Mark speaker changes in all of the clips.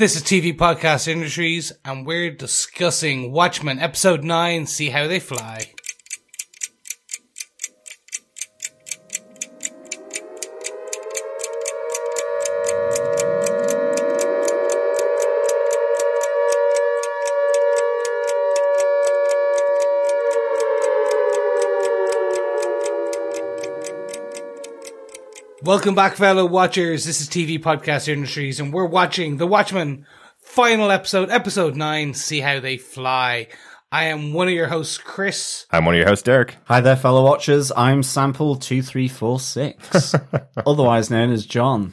Speaker 1: This is TV Podcast Industries, and we're discussing Watchmen Episode 9 See How They Fly. Welcome back, fellow watchers. This is TV Podcast Industries, and we're watching The Watchmen final episode, episode 9 See How They Fly. I am one of your hosts, Chris.
Speaker 2: I'm one of your hosts, Derek.
Speaker 3: Hi there, fellow watchers. I'm Sample2346, otherwise known as John,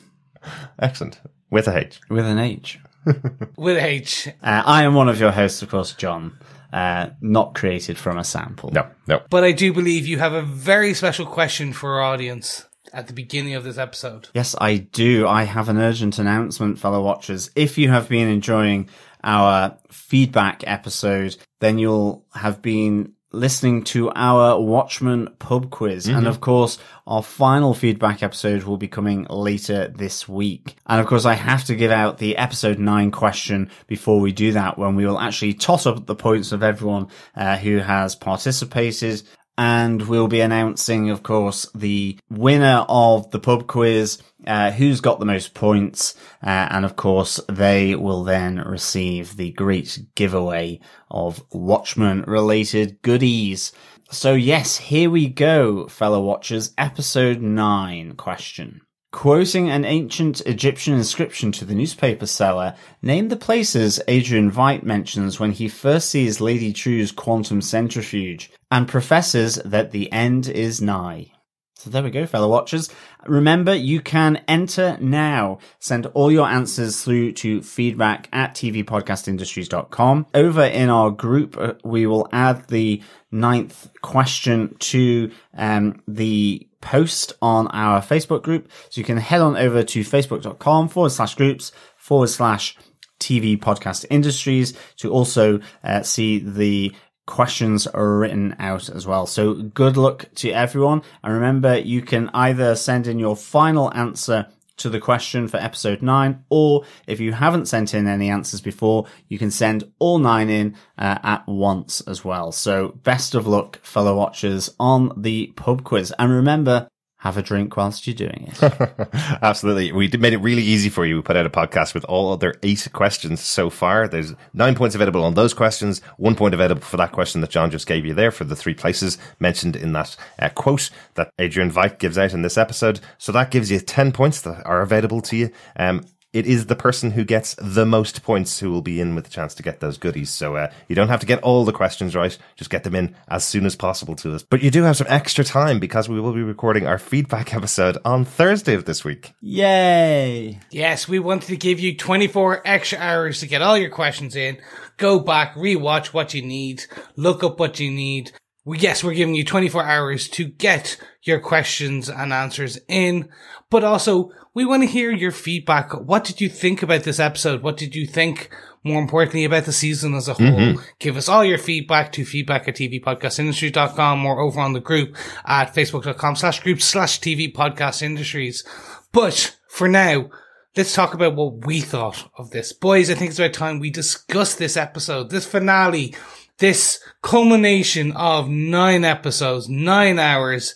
Speaker 2: Excellent. With a H.
Speaker 3: with an H.
Speaker 1: With H.
Speaker 3: Uh, I am one of your hosts, of course, John, uh, not created from a sample.
Speaker 2: No, no.
Speaker 1: But I do believe you have a very special question for our audience at the beginning of this episode.
Speaker 3: Yes, I do. I have an urgent announcement, fellow watchers. If you have been enjoying our feedback episode, then you'll have been listening to our Watchmen pub quiz. And of course, our final feedback episode will be coming later this week. And of course, I have to give out the episode nine question before we do that, when we will actually toss up the points of everyone uh, who has participated and we'll be announcing, of course, the winner of the pub quiz, uh, who's got the most points, uh, and of course, they will then receive the great giveaway of Watchmen related goodies. So yes, here we go, fellow watchers. Episode 9 question. Quoting an ancient Egyptian inscription to the newspaper seller, name the places Adrian Veidt mentions when he first sees Lady Trieu's quantum centrifuge and professes that the end is nigh. So there we go, fellow watchers. Remember, you can enter now. Send all your answers through to feedback at tvpodcastindustries.com. Over in our group, uh, we will add the ninth question to um, the post on our Facebook group. So you can head on over to facebook.com forward slash groups forward slash TV podcast industries to also uh, see the questions are written out as well. So good luck to everyone. And remember, you can either send in your final answer to the question for episode nine, or if you haven't sent in any answers before, you can send all nine in uh, at once as well. So best of luck, fellow watchers, on the pub quiz. And remember, have a drink whilst you're doing it.
Speaker 2: Absolutely. We made it really easy for you. We put out a podcast with all other eight questions so far. There's nine points available on those questions, one point available for that question that John just gave you there for the three places mentioned in that uh, quote that Adrian Veidt gives out in this episode. So that gives you 10 points that are available to you. Um, it is the person who gets the most points who will be in with the chance to get those goodies. So uh, you don't have to get all the questions right; just get them in as soon as possible to us. But you do have some extra time because we will be recording our feedback episode on Thursday of this week.
Speaker 3: Yay!
Speaker 1: Yes, we wanted to give you 24 extra hours to get all your questions in. Go back, rewatch what you need, look up what you need. We, yes, we're giving you 24 hours to get your questions and answers in, but also we want to hear your feedback. What did you think about this episode? What did you think, more importantly, about the season as a whole? Mm-hmm. Give us all your feedback to feedback at tvpodcastindustries.com or over on the group at facebook.com slash group slash TV podcast industries. But for now, let's talk about what we thought of this. Boys, I think it's about time we discuss this episode, this finale, this culmination of nine episodes, nine hours.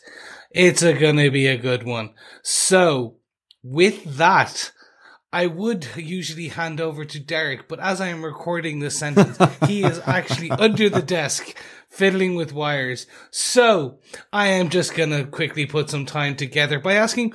Speaker 1: It's a gonna be a good one. So, with that, I would usually hand over to Derek, but as I am recording this sentence, he is actually under the desk fiddling with wires. So I am just gonna quickly put some time together by asking,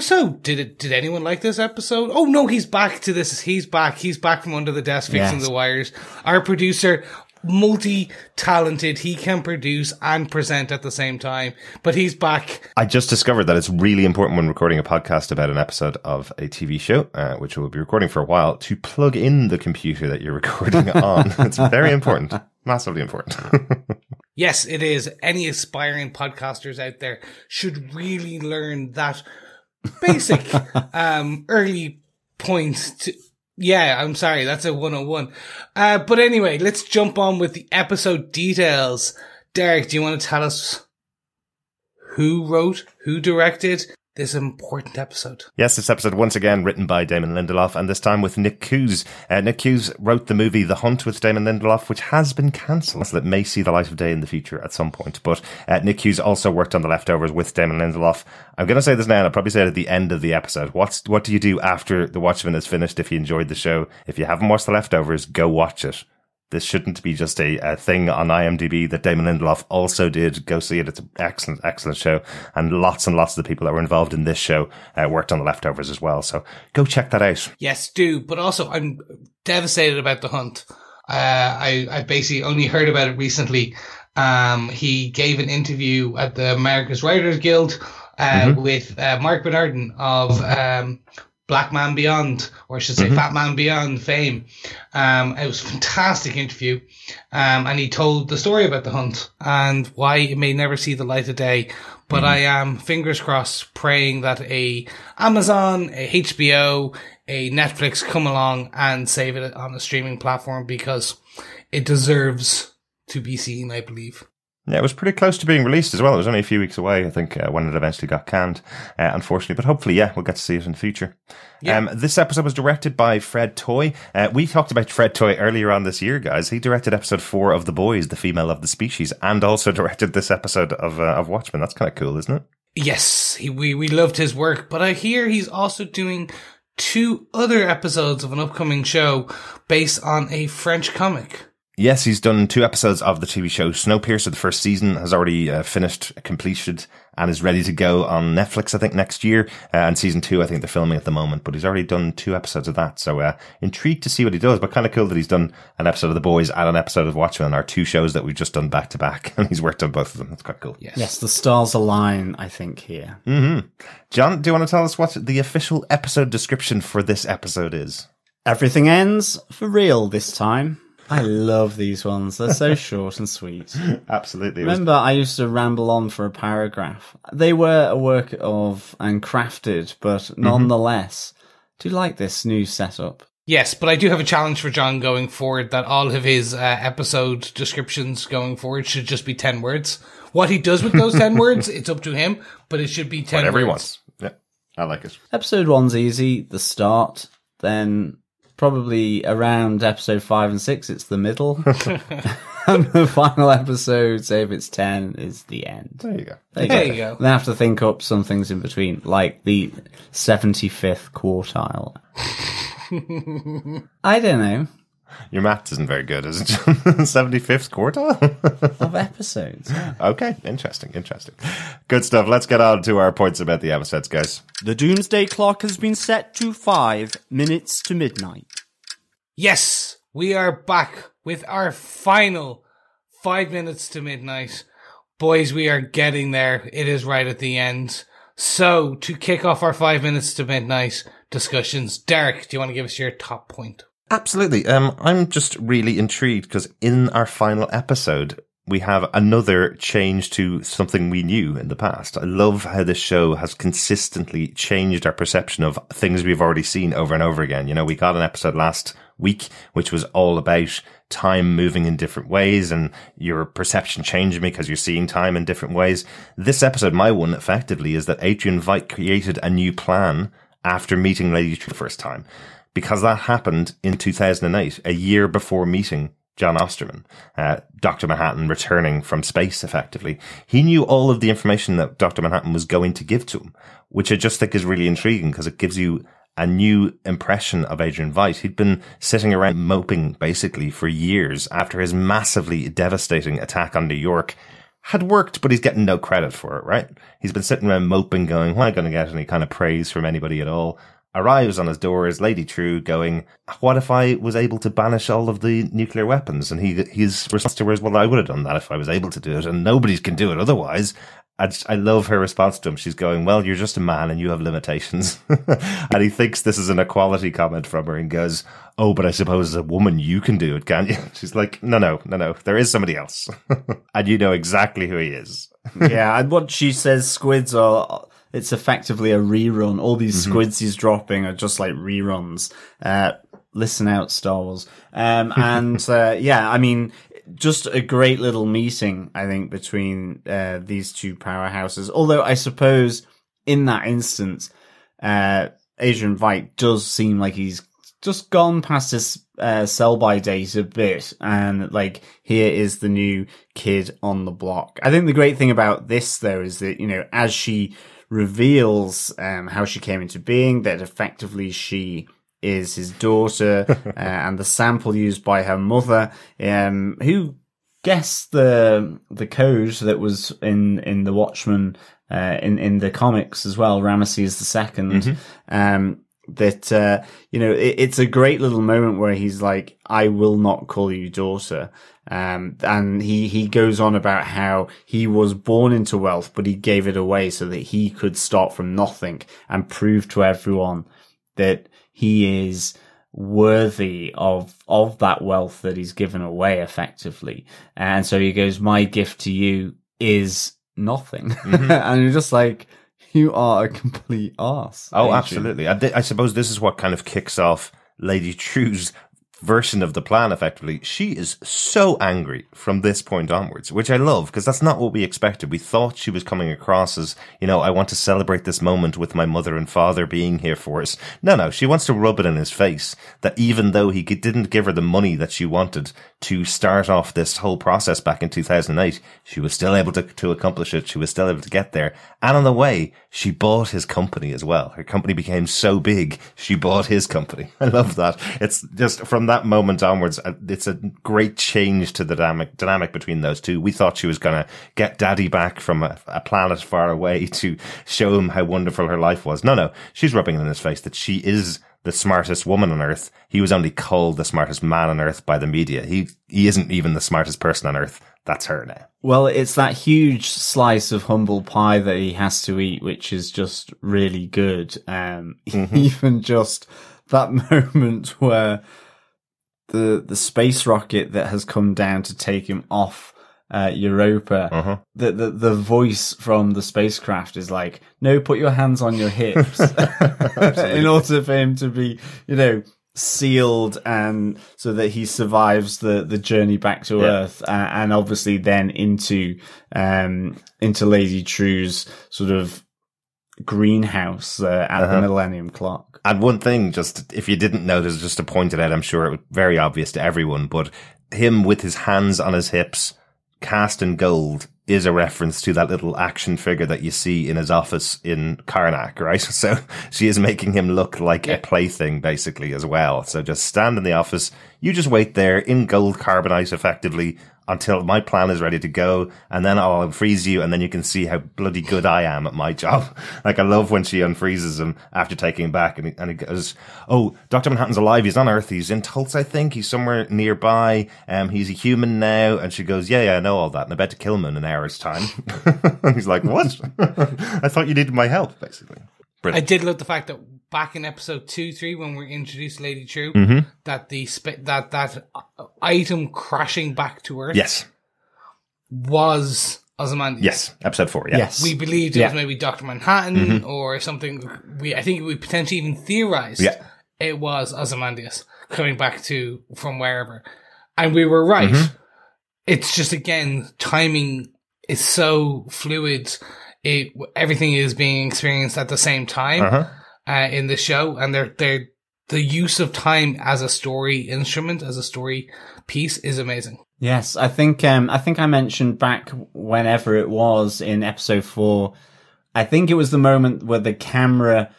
Speaker 1: so did it, did anyone like this episode? Oh no, he's back to this. He's back. He's back from under the desk fixing
Speaker 3: Yes.
Speaker 1: the wires. Our producer, multi-talented. He can produce and present at the same time, but he's back.
Speaker 2: I just discovered that it's really important when recording a podcast about an episode of a TV show, uh, which we'll be recording for a while, to plug in the computer that you're recording on. it's very important, massively important.
Speaker 1: Yes, it is. Any aspiring podcasters out there should really learn that basic um early point to yeah, I'm sorry, that's a 101. Uh but anyway, let's jump on with the episode details. Derek, do you want to tell us who wrote, who directed, this important episode.
Speaker 2: Yes, this episode once again written by Damon Lindelof, and this time with Nick Cuse. Uh, Nick Cuse wrote the movie The Hunt with Damon Lindelof, which has been cancelled, so it may see the light of day in the future at some point. But uh, Nick Cuse also worked on The Leftovers with Damon Lindelof. I'm going to say this now, and I'll probably say it at the end of the episode. What's what do you do after The Watchmen is finished? If you enjoyed the show, if you haven't watched The Leftovers, go watch it this shouldn't be just a, a, thing on IMDb that Damon Lindelof also did. Go see it. It's an excellent, excellent show. And lots and lots of the people that were involved in this show uh, worked on the leftovers as well. So go check that out.
Speaker 1: Yes, do. But also, I'm devastated about the hunt. Uh, I, I basically only heard about it recently. Um, he gave an interview at the America's Writers Guild uh, mm-hmm. with uh, Marc Bernardin of um, Black Man Beyond, or I should say mm-hmm. Fat Man Beyond fame. Um, it was a fantastic interview. Um, and he told the story about the hunt and why it may never see the light of day. But mm-hmm. I am fingers crossed praying that a Amazon, a HBO, a Netflix come along and save it on a streaming platform because it deserves to be seen, I believe.
Speaker 2: Yeah, it was pretty close to being released as well. It was only a few weeks away, I think, uh, when it eventually got canned, uh, unfortunately. But hopefully, yeah, we'll get to see it in the future. Yeah. Um, this episode was directed by Fred Toye. Uh, we talked about Fred Toye earlier on this year, guys. He directed episode four of The Boys, The Female of the Species, and also directed this episode of, uh, of Watchmen. That's kind of cool, isn't it?
Speaker 1: Yes, he, we, we loved his work, but I hear he's also doing two other episodes of an upcoming show based on a French comic.
Speaker 2: Yes, he's done two episodes of the TV show Snowpiercer. The first season has already uh, finished, completed, and is ready to go on Netflix, I think, next year. Uh, and season two, I think they're filming at the moment, but he's already done two episodes of that. So, uh, intrigued to see what he does, but kind of cool that he's done an episode of The Boys and an episode of Watchmen, our two shows that we've just done back to back. And he's worked on both of them. That's quite cool.
Speaker 3: Yes. Yes, the stars align, I think, here.
Speaker 2: Mm-hmm. John, do you want to tell us what the official episode description for this episode is?
Speaker 3: Everything ends for real this time. I love these ones. They're so short and sweet.
Speaker 2: Absolutely.
Speaker 3: Remember, I used to ramble on for a paragraph. They were a work of and crafted, but mm-hmm. nonetheless, mm-hmm. do you like this new setup?
Speaker 1: Yes, but I do have a challenge for John going forward that all of his uh, episode descriptions going forward should just be 10 words. What he does with those 10 words, it's up to him, but it should be 10
Speaker 2: Whatever
Speaker 1: words.
Speaker 2: he wants. Yeah, I like it.
Speaker 3: Episode one's easy, the start, then probably around episode five and six, it's the middle. and the final episode, say if it's 10, is the end.
Speaker 2: There you go.
Speaker 1: There you, there go. you go.
Speaker 3: They have to think up some things in between, like the 75th quartile. I don't know.
Speaker 2: Your math isn't very good, is it? 75th quartile?
Speaker 3: of episodes. Yeah.
Speaker 2: Okay, interesting, interesting. Good stuff. Let's get on to our points about the episodes, guys.
Speaker 4: The doomsday clock has been set to five minutes to midnight.
Speaker 1: Yes, we are back with our final five minutes to midnight. Boys, we are getting there. It is right at the end. So, to kick off our five minutes to midnight discussions, Derek, do you want to give us your top point?
Speaker 2: Absolutely. Um, I'm just really intrigued because in our final episode, we have another change to something we knew in the past. I love how this show has consistently changed our perception of things we've already seen over and over again. You know, we got an episode last week, which was all about time moving in different ways and your perception changing because you're seeing time in different ways. This episode, my one effectively is that Adrian Veidt created a new plan after meeting Lady Trieu the first time because that happened in 2008, a year before meeting John Osterman, uh, Dr. Manhattan returning from space effectively. He knew all of the information that Dr. Manhattan was going to give to him, which I just think is really intriguing because it gives you a new impression of Adrian Veidt. He'd been sitting around moping basically for years after his massively devastating attack on New York had worked, but he's getting no credit for it, right? He's been sitting around moping going, well, I'm going to get any kind of praise from anybody at all arrives on his door as Lady Trieu going, what if I was able to banish all of the nuclear weapons? And he, his response to her is, well, I would have done that if I was able to do it and nobody can do it otherwise. I, I love her response to him. She's going, well, you're just a man and you have limitations. and he thinks this is an equality comment from her and goes, oh, but I suppose as a woman you can do it, can't you? She's like, no, no, no, no. There is somebody else. and you know exactly who he is.
Speaker 3: yeah. And what she says, squids are it's effectively a rerun. All these mm-hmm. squids he's dropping are just like reruns. Uh, listen out, Star Wars. Um, and, uh, yeah, I mean, just a great little meeting, I think, between, uh, these two powerhouses. Although I suppose in that instance, uh, Adrian Veidt does seem like he's just gone past his uh, sell by date a bit, and like here is the new kid on the block. I think the great thing about this though is that you know as she reveals um, how she came into being, that effectively she is his daughter, uh, and the sample used by her mother, um, who guessed the the code that was in in the Watchmen uh, in in the comics as well. Ramesses the 2nd Um, that uh, you know it, it's a great little moment where he's like, "I will not call you daughter," um, and he he goes on about how he was born into wealth, but he gave it away so that he could start from nothing and prove to everyone that he is worthy of of that wealth that he's given away effectively. And so he goes, "My gift to you is nothing," and you're just like. You are a complete ass.
Speaker 2: Oh, absolutely. I, thi- I suppose this is what kind of kicks off Lady Trieu's version of the plan effectively. She is so angry from this point onwards, which I love because that's not what we expected. We thought she was coming across as, you know, I want to celebrate this moment with my mother and father being here for us. No, no, she wants to rub it in his face that even though he didn't give her the money that she wanted to start off this whole process back in 2008, she was still able to, to accomplish it. She was still able to get there. And on the way, she bought his company as well. Her company became so big, she bought his company. I love that. It's just from that moment onwards, uh, it's a great change to the dynamic, dynamic between those two. We thought she was going to get daddy back from a, a planet far away to show him how wonderful her life was. No, no, she's rubbing it in his face that she is the smartest woman on earth. He was only called the smartest man on earth by the media. He, he isn't even the smartest person on earth. That's her now.
Speaker 3: Well, it's that huge slice of humble pie that he has to eat, which is just really good. Um, even just that moment where the the space rocket that has come down to take him off uh, Europa,
Speaker 2: Uh-huh.
Speaker 3: the, the the voice from the spacecraft is like, "No, put your hands on your hips," in order for him to be, you know. Sealed and so that he survives the, the journey back to
Speaker 2: Yeah.
Speaker 3: Earth, uh, and obviously then into um into Lady Trieu's sort of greenhouse uh, at the Millennium Clock.
Speaker 2: And one thing, just if you didn't notice, just to point it out, I'm sure it was very obvious to everyone, but him with his hands on his hips, cast in gold, is a reference to that little action figure that you see in his office in Karnak, right? So she is making him look like a plaything, basically, as well. So just stand in the office. You just wait there in gold carbonite, effectively, until my plan is ready to go, and then I'll unfreeze you, and then you can see how bloody good I am at my job. Like I love when she unfreezes him after taking him back, and he, and he goes, "Oh, Doctor Manhattan's alive. He's on Earth. He's in Tulsa, I think. He's somewhere nearby. Um, he's a human now." And she goes, "Yeah, yeah, I know all that, and I bet to kill him in an hour's time." and he's like, "What? I thought you needed my help, basically." Brilliant.
Speaker 1: I did love the fact that back in episode two, three, when we introduced Lady Trieu,
Speaker 2: Mm-hmm.
Speaker 1: that the sp- that that uh, item crashing back to Earth
Speaker 2: Yes,
Speaker 1: was Ozymandias.
Speaker 2: yes. Episode four. Yeah.
Speaker 3: Yes.
Speaker 1: We believed it
Speaker 3: Yeah.
Speaker 1: was maybe Doctor Manhattan or something. We I think we potentially even theorized
Speaker 2: Yeah.
Speaker 1: it was Ozymandias coming back to from wherever, and we were right.
Speaker 2: Mm-hmm.
Speaker 1: It's just again timing is so fluid. It everything is being experienced at the same time
Speaker 2: Uh-huh.
Speaker 1: Uh, in the show, and they're they're the use of time as a story instrument, as a story piece, is amazing.
Speaker 3: Yes, I think um I think I mentioned back whenever it was in episode 4 I think it was the moment where the camera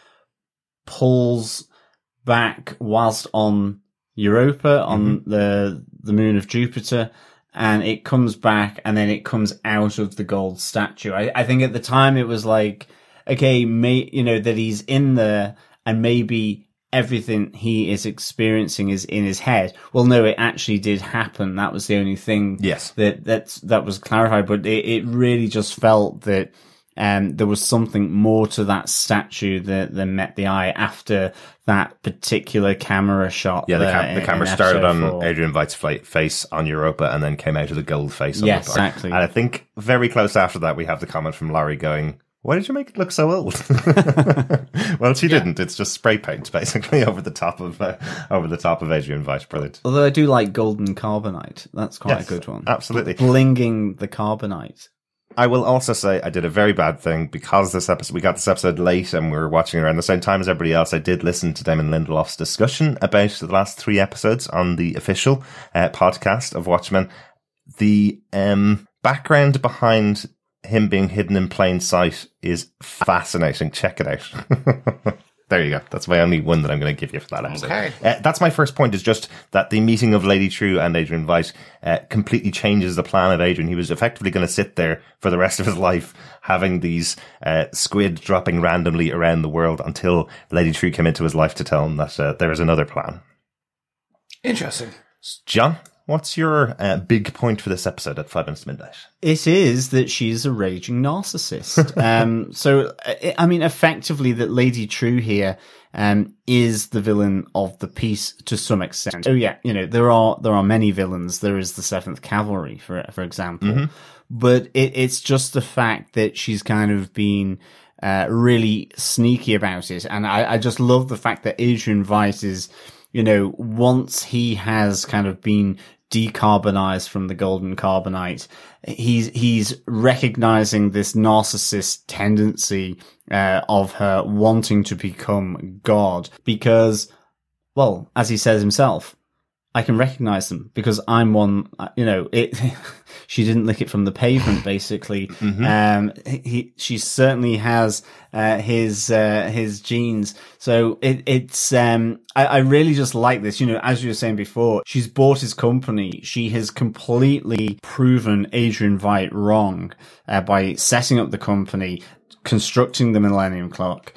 Speaker 3: pulls back whilst on Europa on the the moon of Jupiter and it comes back and then it comes out of the gold statue. I, I think at the time it was like okay, may you know that he's in there and maybe everything he is experiencing is in his head. Well, no, it actually did happen. That was the only thing
Speaker 2: Yes.
Speaker 3: that that that was clarified. But it, it really just felt that um, there was something more to that statue that, that met the eye after that particular camera shot.
Speaker 2: Yeah, the, cam- the
Speaker 3: in-
Speaker 2: camera
Speaker 3: in
Speaker 2: started on
Speaker 3: four.
Speaker 2: Adrian Veidt's face on Europa and then came out of the gold face on
Speaker 3: Yes, exactly.
Speaker 2: And I think very close after that, we have the comment from Laurie going, why did you make it look so old? well, she didn't. It's just spray paint, basically, over the top of uh, over the top of Adrian Veidt. Brilliant.
Speaker 3: Although I do like golden carbonite. That's quite
Speaker 2: Yes,
Speaker 3: a good one.
Speaker 2: absolutely.
Speaker 3: Blinging the carbonite.
Speaker 2: I will also say I did a very bad thing because this episode, we got this episode late and we were watching around the same time as everybody else. I did listen to Damon Lindelof's discussion about the last three episodes on the official uh, podcast of Watchmen. The um, background behind him being hidden in plain sight is fascinating. Check it out. There you go. That's my only one that I'm going to give you for that episode.
Speaker 1: Okay.
Speaker 2: Uh, that's my first point is just that the meeting of Lady Trieu and Adrian Veidt uh, completely changes the plan of Adrian. He was effectively going to sit there for the rest of his life having these uh, squid dropping randomly around the world until Lady Trieu came into his life to tell him that uh, there is another plan.
Speaker 1: Interesting.
Speaker 2: John, what's your uh, big point for this episode at five minutes to midnight?
Speaker 3: It is that she's a raging narcissist. um, so, I mean, effectively, that Lady Trieu here um, is the villain of the piece to some extent. Oh yeah, you know there are there are many villains. There is the Seventh Cavalry, for for example, but it, it's just the fact that she's kind of been. Uh, really sneaky about it, and I, I just love the fact that Adrian Veidt is, you know, once he has kind of been decarbonized from the golden carbonite. He's he's recognizing this narcissist tendency uh, of her wanting to become God because, well, as he says himself, I can recognize them because I'm one. You know, it. she didn't lick it from the pavement, basically. Um, he, she certainly has uh, his uh, his genes. So it, it's. Um, I, I really just like this. You know, as you were saying before, she's bought his company. She has completely proven Adrian Veidt wrong uh, by setting up the company, constructing the Millennium Clock,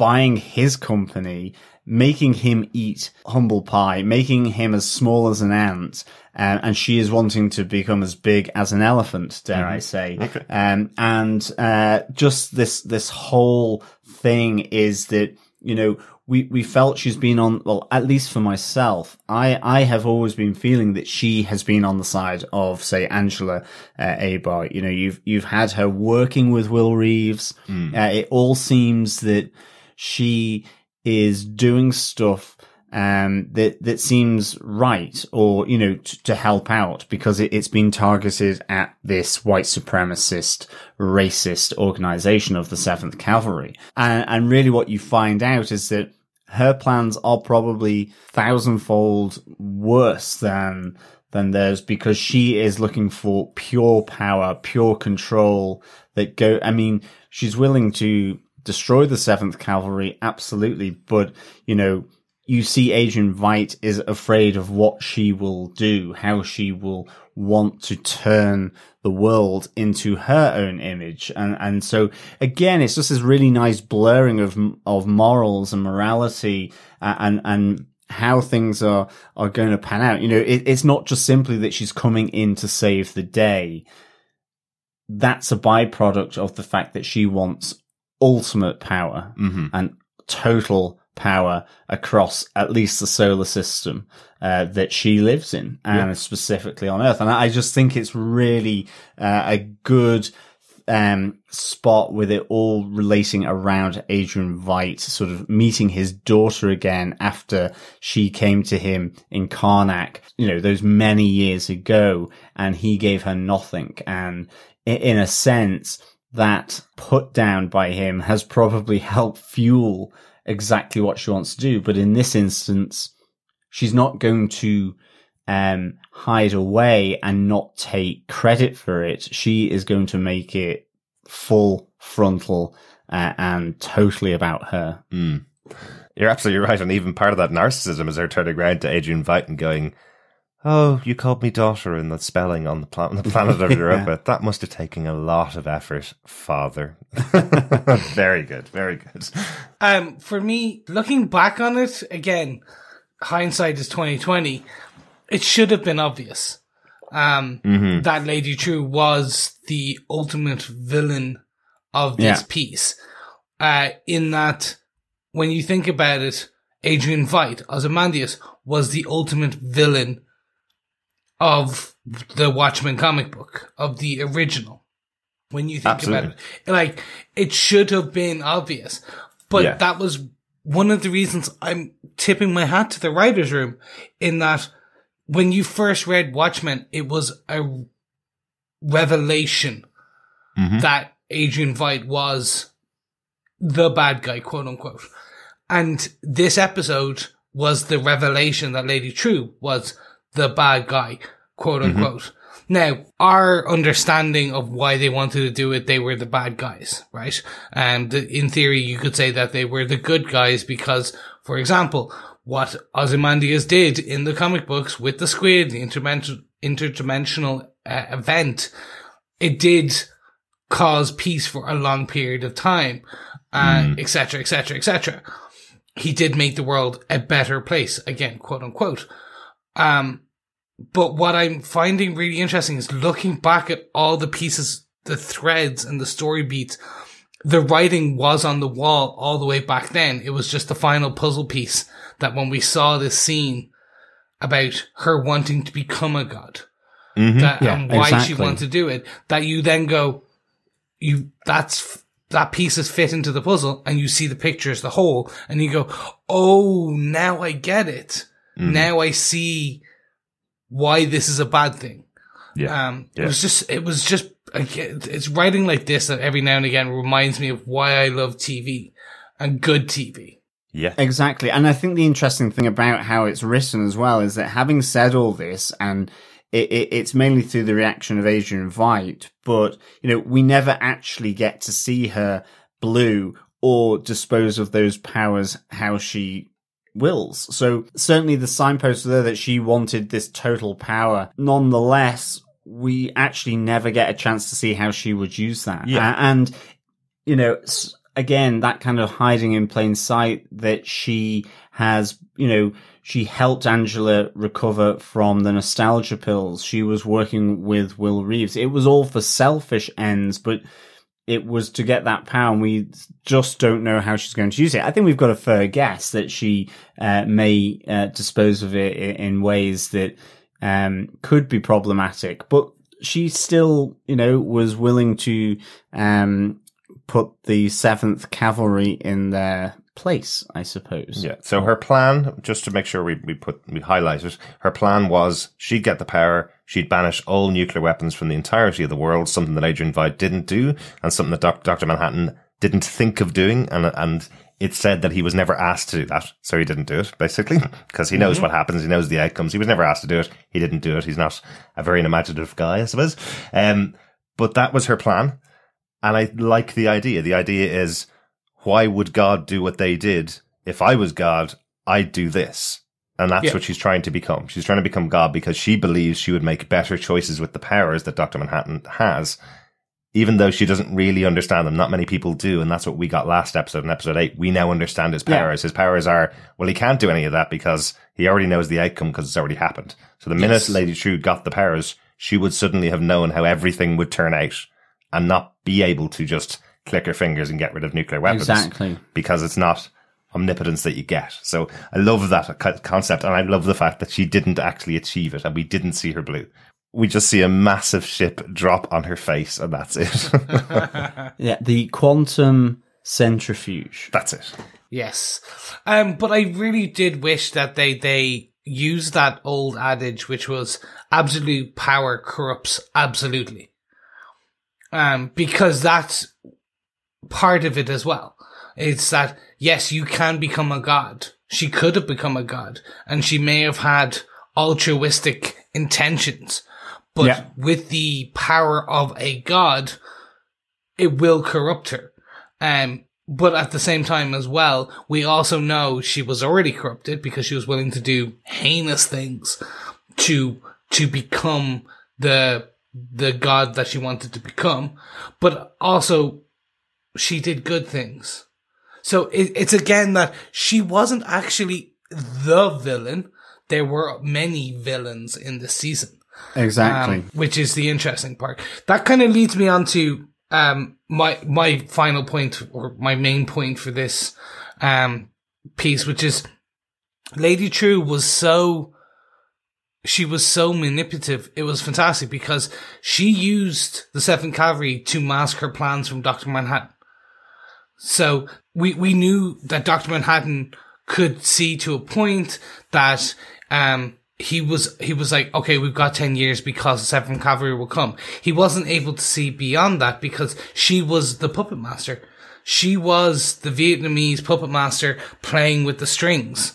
Speaker 3: buying his company, making him eat humble pie, making him as small as an ant, uh, and she is wanting to become as big as an elephant, dare I say.
Speaker 2: Okay.
Speaker 3: Um, and uh, just this this whole thing is that you know we we felt she's been on well at least for myself I I have always been feeling that she has been on the side of say Angela uh, Abar you know you've you've had her working with Will Reeves uh, it all seems that she is doing stuff um, that that seems right, or you know, t- to help out because it, it's been targeted at this white supremacist, racist organization of the Seventh Cavalry, and and really what you find out is that her plans are probably thousandfold worse than than theirs because she is looking for pure power, pure control that go. I mean, she's willing to destroy the Seventh Cavalry, absolutely, but you know, you see Adrian Veidt is afraid of what she will do, how she will want to turn the world into her own image. And, and so again, it's just this really nice blurring of, of morals and morality uh, and, and, how things are, are going to pan out. You know, it, it's not just simply that she's coming in to save the day. That's a byproduct of the fact that she wants ultimate power and total power across at least the solar system uh, that she lives in, and specifically on Earth. And I just think it's really uh, a good um, spot with it all relating around Adrian Veidt, sort of meeting his daughter again after she came to him in Karnak, you know, those many years ago, and he gave her nothing. And in a sense, that put down by him has probably helped fuel exactly what she wants to do. But in this instance, she's not going to um, hide away and not take credit for it. She is going to make it full frontal uh, and totally about her.
Speaker 2: You're absolutely right. And even part of that narcissism is her turning around to Adrian Veidt and going, Oh, you called me daughter in the spelling on the, pla- on the planet of Europa. That must have taken a lot of effort, father. very good. Very good.
Speaker 1: Um, for me, looking back on it again, hindsight is twenty twenty. It should have been obvious. Um, that Lady Trieu was the ultimate villain of this
Speaker 3: Yeah.
Speaker 1: piece. Uh, in that, when you think about it, Adrian Veidt, Ozymandias, was the ultimate villain of the Watchmen comic book, of the original. When you think about it, like, it should have been obvious. But
Speaker 2: Yeah.
Speaker 1: that was one of the reasons I'm tipping my hat to the writer's room in that when you first read Watchmen, it was a revelation mm-hmm. that Adrian Veidt was the bad guy, quote unquote. And this episode was the revelation that Lady Trieu was the bad guy, quote unquote. Now, our understanding of why they wanted to do it, they were the bad guys, right? And in theory, you could say that they were the good guys because, for example, what Ozymandias did in the comic books with the squid, the interdimensional, interdimensional uh, event, it did cause peace for a long period of time, uh, et cetera, et cetera, et cetera. He did make the world a better place, again, quote unquote. Um, but what I'm finding really interesting is looking back at all the pieces, the threads and the story beats. The writing was on the wall all the way back then. It was just the final puzzle piece that when we saw this scene about her wanting to become a god, that,
Speaker 3: Yeah,
Speaker 1: and why she
Speaker 3: exactly.
Speaker 1: wanted to do it, that you then go, you, that's, that pieces fit into the puzzle and you see the picture as the whole and you go, Oh, now I get it. Now I see why this is a bad thing.
Speaker 2: Yeah.
Speaker 1: Um,
Speaker 2: Yeah.
Speaker 1: it was just, it was just, again, it's writing like this that every now and again reminds me of why I love TV and good TV.
Speaker 2: yeah.
Speaker 3: Exactly. And I think the interesting thing about how it's written as well is that having said all this and it, it, it's mainly through the reaction of Adrian Veidt, but you know, we never actually get to see her blue or dispose of those powers how she wills. So certainly the signpost there that she wanted this total power. Nonetheless, we actually never get a chance to see how she would use that.
Speaker 2: Yeah.
Speaker 3: And, you know, again, that kind of hiding in plain sight that she has, you know, she helped Angela recover from the nostalgia pills. She was working with Will Reeves. It was all for selfish ends, but it was to get that power and we just don't know how she's going to use it. I think we've got a fair guess that she uh, may uh, dispose of it in ways that um, could be problematic, but she still, you know, was willing to um, put the Seventh Cavalry in their place, I suppose.
Speaker 2: Yeah. So her plan, just to make sure we, we put, we highlight it, her plan was she'd get the power, she'd banish all nuclear weapons from the entirety of the world, something that Adrian Veidt didn't do, and something that Doc, Dr. Manhattan didn't think of doing, and, and it said that he was never asked to do that, so he didn't do it, basically, because he knows what happens, he knows the outcomes. He was never asked to do it, he didn't do it, he's not a very imaginative guy, I suppose. Um, but that was her plan, and I like the idea. The idea is, why would God do what they did? If I was God, I'd do this. And that's
Speaker 1: Yeah.
Speaker 2: what she's trying to become. She's trying to become God because she believes she would make better choices with the powers that Dr. Manhattan has, even though she doesn't really understand them. Not many people do. And that's what we got last episode in episode eight. We now understand his
Speaker 3: Yeah.
Speaker 2: powers. His powers are, well, he can't do any of that because he already knows the outcome because it's already happened. So the minute
Speaker 1: Yes.
Speaker 2: Lady Trieu got the powers, she would suddenly have known how everything would turn out and not be able to just click her fingers and get rid of nuclear weapons
Speaker 3: Exactly.
Speaker 2: because it's not omnipotence that you get. So I love that concept, and I love the fact that she didn't actually achieve it, and we didn't see her blue. We just see a massive ship drop on her face, and that's it.
Speaker 3: Yeah, the quantum centrifuge.
Speaker 2: that's it.
Speaker 1: Yes. Um, but I really did wish that they, they used that old adage, which was absolute power corrupts absolutely. Um, because that's part of it as well. It's that, yes, you can become a god. She could have become a god and she may have had altruistic intentions, but
Speaker 3: Yeah.
Speaker 1: with the power of a god, it will corrupt her. Um, but at the same time as well, we also know she was already corrupted because she was willing to do heinous things to, to become the, the god that she wanted to become. But also, she did good things. So it, it's again that she wasn't actually the villain. There were many villains in the season
Speaker 3: Exactly.
Speaker 1: um, which is the interesting part. That kind of leads me on to um, my my final point or my main point for this um, piece, which is Lady Trieu was so she was so manipulative. It was fantastic because she used the Seventh Cavalry to mask her plans from Doctor Manhattan. So we we knew that Doctor Manhattan could see to a point that um, he was he was like, okay, we've got ten years because the Seventh Cavalry will come. He wasn't able to see beyond that because she was the puppet master. She was the Vietnamese puppet master playing with the strings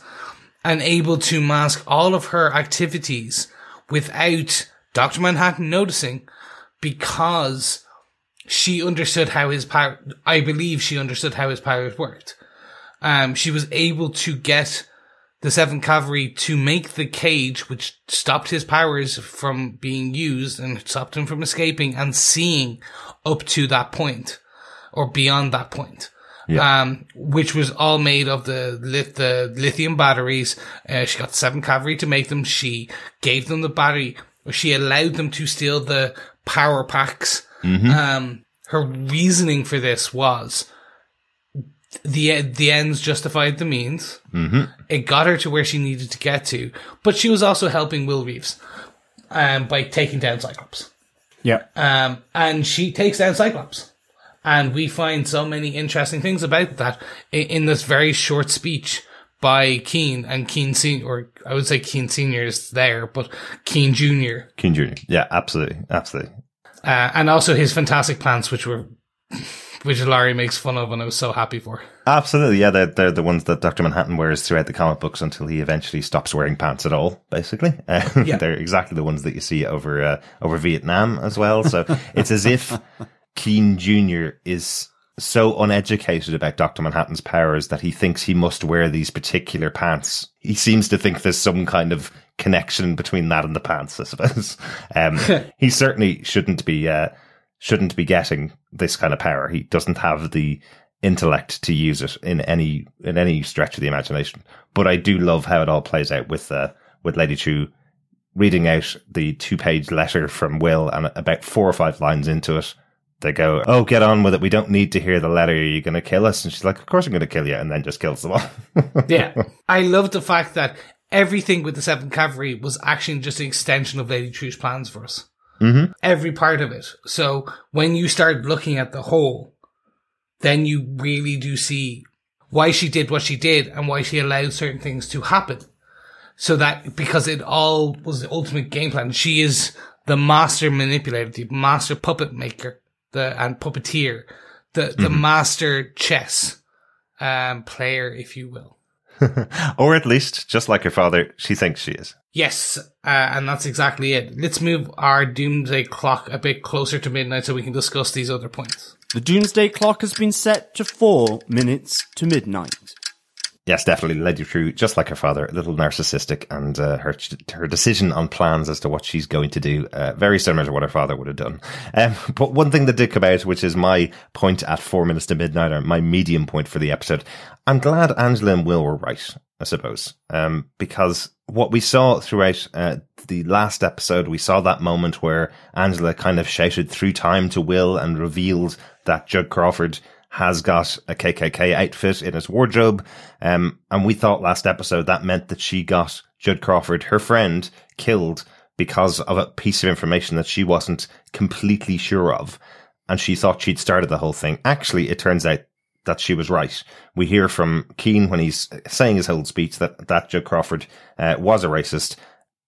Speaker 1: and able to mask all of her activities without Dr. Manhattan noticing because she understood how his power, I believe she understood how his powers worked. Um, she was able to get the Seventh Cavalry to make the cage, which stopped his powers from being used and stopped him from escaping and seeing up to that point or beyond that point.
Speaker 2: Yeah.
Speaker 1: Um, which was all made of the lit- the lithium batteries. Uh, she got seven Cavalry to make them. She gave them the battery. She allowed them to steal the power packs. Um, her reasoning for this was the the ends justified the means. Mm-hmm. It got her to where she needed to get to, but she was also helping Will Reeves um, by taking down Cyclops.
Speaker 3: Yeah.
Speaker 1: Um, and she takes down Cyclops. And we find so many interesting things about that in, in this very short speech by Keene and Keene Senior, or I would say Keene Senior is there, but Keene Junior,
Speaker 2: King Jr. Yeah, absolutely. Absolutely.
Speaker 1: Uh, and also his fantastic pants, which were, which Laurie makes fun of, and I was so happy for.
Speaker 2: Absolutely, yeah. They're, they're the ones that Dr. Manhattan wears throughout the comic books until he eventually stops wearing pants at all, basically. Uh,
Speaker 1: Yeah.
Speaker 2: they're exactly the ones that you see over, uh, over Vietnam as well. So it's as if Keene Jr. is so uneducated about Dr. Manhattan's powers that he thinks he must wear these particular pants. He seems to think there's some kind of connection between that and the pants, I suppose. Um, he certainly shouldn't be, uh, shouldn't be getting this kind of power. He doesn't have the intellect to use it in any in any stretch of the imagination. But I do love how it all plays out with uh, with Lady Trieu reading out the two page letter from Will, and about four or five lines into it, they go, "Oh, get on with it. We don't need to hear the letter. Are you going to kill us?" And she's like, "Of course I'm going to kill you," and then just kills them all.
Speaker 1: Yeah. I love the fact that everything with the Seventh Cavalry was actually just an extension of Lady Trieu's plans for us.
Speaker 2: Mhm.
Speaker 1: Every part of it. So when you start looking at the whole, then you really do see why she did what she did and why she allowed certain things to happen. So that, because it all was the ultimate game plan. She is the master manipulator, the master puppet maker, the, and puppeteer, the, the master chess, um, player, if you will.
Speaker 2: or at least, just like her father, she thinks she is.
Speaker 1: Yes, uh, and that's exactly it. Let's move our doomsday clock a bit closer to midnight so we can discuss these other points.
Speaker 4: The doomsday clock has been set to four minutes to midnight.
Speaker 2: Yes, definitely. led you through just like her father, a little narcissistic, and uh, her her decision on plans as to what she's going to do, uh, very similar to what her father would have done. Um, but one thing that did come out, which is my point at four minutes to midnight, or my medium point for the episode, I'm glad Angela and Will were right, I suppose, um, because what we saw throughout uh, the last episode, we saw that moment where Angela kind of shouted through time to Will and revealed that Judd Crawford has got a KKK outfit in his wardrobe. Um, and we thought last episode that meant that she got Judd Crawford, her friend, killed because of a piece of information that she wasn't completely sure of. And she thought she'd started the whole thing. Actually, it turns out that she was right. We hear from Keene when he's saying his whole speech that, that Judd Crawford uh, was a racist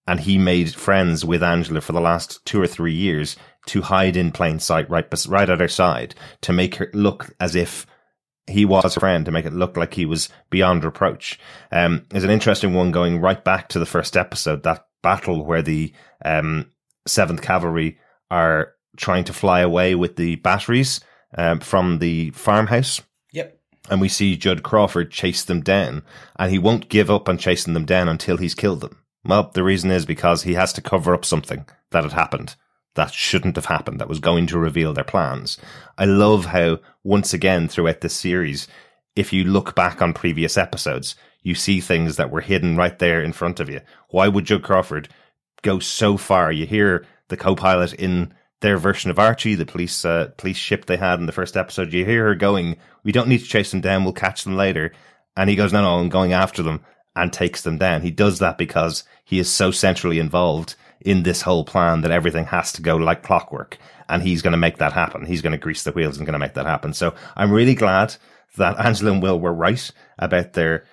Speaker 2: and he made friends with Angela for the last two or three years to hide in plain sight right, bes- right at her side to make her look as if he was her friend to make it look like he was beyond reproach. Um, there's an interesting one going right back to the first episode, that battle where the, um, seventh cavalry are trying to fly away with the batteries, um, from the farmhouse
Speaker 1: Yep.
Speaker 2: and we see Judd Crawford chase them down, and he won't give up on chasing them down until he's killed them. Well, the reason is because he has to cover up something that had happened that shouldn't have happened, that was going to reveal their plans. I love how, once again, throughout this series, if you look back on previous episodes, you see things that were hidden right there in front of you. Why would Joe Crawford go so far? You hear the co-pilot in their version of Archie, the police uh, police ship they had in the first episode. You hear her going, "We don't need to chase them down. We'll catch them later." And he goes, "No, no, I'm going after them," and takes them down. He does that because he is so centrally involved in this whole plan that everything has to go like clockwork, and he's going to make that happen. He's going to grease the wheels and going to make that happen. So I'm really glad that Angela and Will were right about their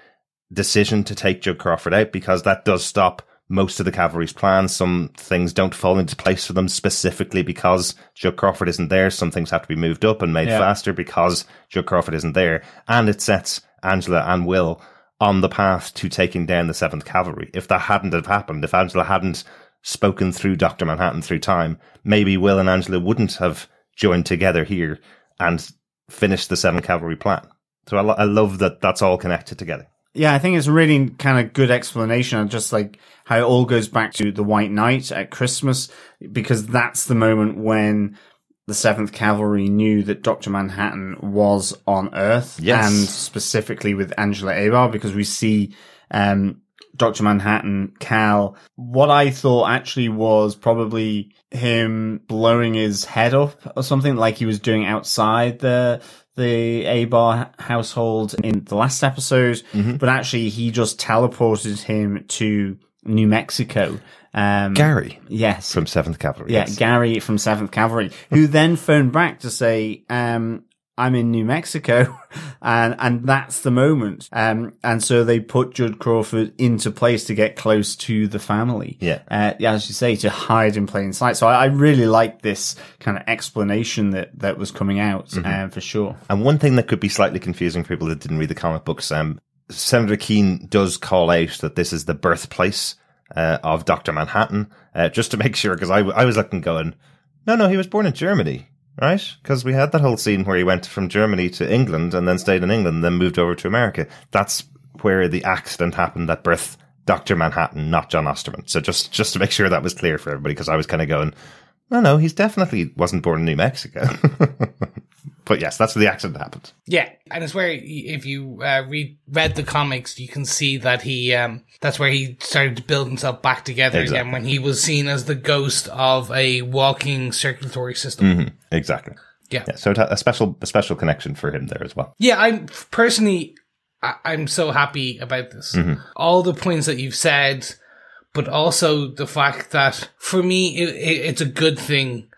Speaker 2: decision to take Joe Crawford out because that does stop most of the cavalry's plans. Some things don't fall into place for them specifically because Joe Crawford isn't there. Some things have to be moved up and made
Speaker 3: Yeah.
Speaker 2: faster because Joe Crawford isn't there. And it sets Angela and Will on the path to taking down the 7th Cavalry. If that hadn't have happened, if Angela hadn't spoken through Dr. Manhattan through time, maybe Will and Angela wouldn't have joined together here and finished the 7th Cavalry plan. So I, lo- I love that that's all connected together.
Speaker 3: Yeah, I think it's really kind of good explanation of just like how it all goes back to the White Night at Christmas, because that's the moment when the Seventh Cavalry knew that Doctor Manhattan was on Earth,
Speaker 2: Yes.
Speaker 3: and specifically with Angela Abar, because we see um, Doctor Manhattan, Cal. What I thought actually was probably him blowing his head up or something, like he was doing outside the the Abar household in the last episode, but actually he just teleported him to New Mexico. Um,
Speaker 2: Gary
Speaker 3: yes.
Speaker 2: from 7th Cavalry.
Speaker 3: yeah,
Speaker 2: yes.
Speaker 3: Gary from 7th Cavalry, who then phoned back to say, um, I'm in New Mexico. And, and that's the moment. Um, and so they put Judd Crawford into place to get close to the family.
Speaker 2: Yeah.
Speaker 3: Uh, yeah, as you say, to hide in plain sight. So I, I really like this kind of explanation that, that was coming out,
Speaker 2: Mm-hmm.
Speaker 3: um, for sure.
Speaker 2: And one thing that could be slightly confusing for people that didn't read the comic books, um, Senator Keene does call out that this is the birthplace uh, of Doctor Manhattan, uh, just to make sure. Because I, I was looking, going, no, no, he was born in Germany, right? Because we had that whole scene where he went from Germany to England and then stayed in England, and then moved over to America. That's where the accident happened that birthed Doctor Manhattan, not John Osterman. So just just to make sure that was clear for everybody, because I was kind of going, no, no, he's definitely wasn't born in New Mexico. but yes, that's where the accident happened.
Speaker 1: Yeah, and it's where if you uh, read read the comics, you can see that he um that's where he started to build himself back together
Speaker 2: Exactly.
Speaker 1: again when he was seen as the ghost of a walking circulatory system.
Speaker 2: Exactly.
Speaker 1: Yeah.
Speaker 2: Yeah. So it had a special, a special connection for him there as well.
Speaker 1: Yeah, I'm personally, I, I'm so happy about this. All the points that you've said, but also the fact that for me, it, it, it's a good thing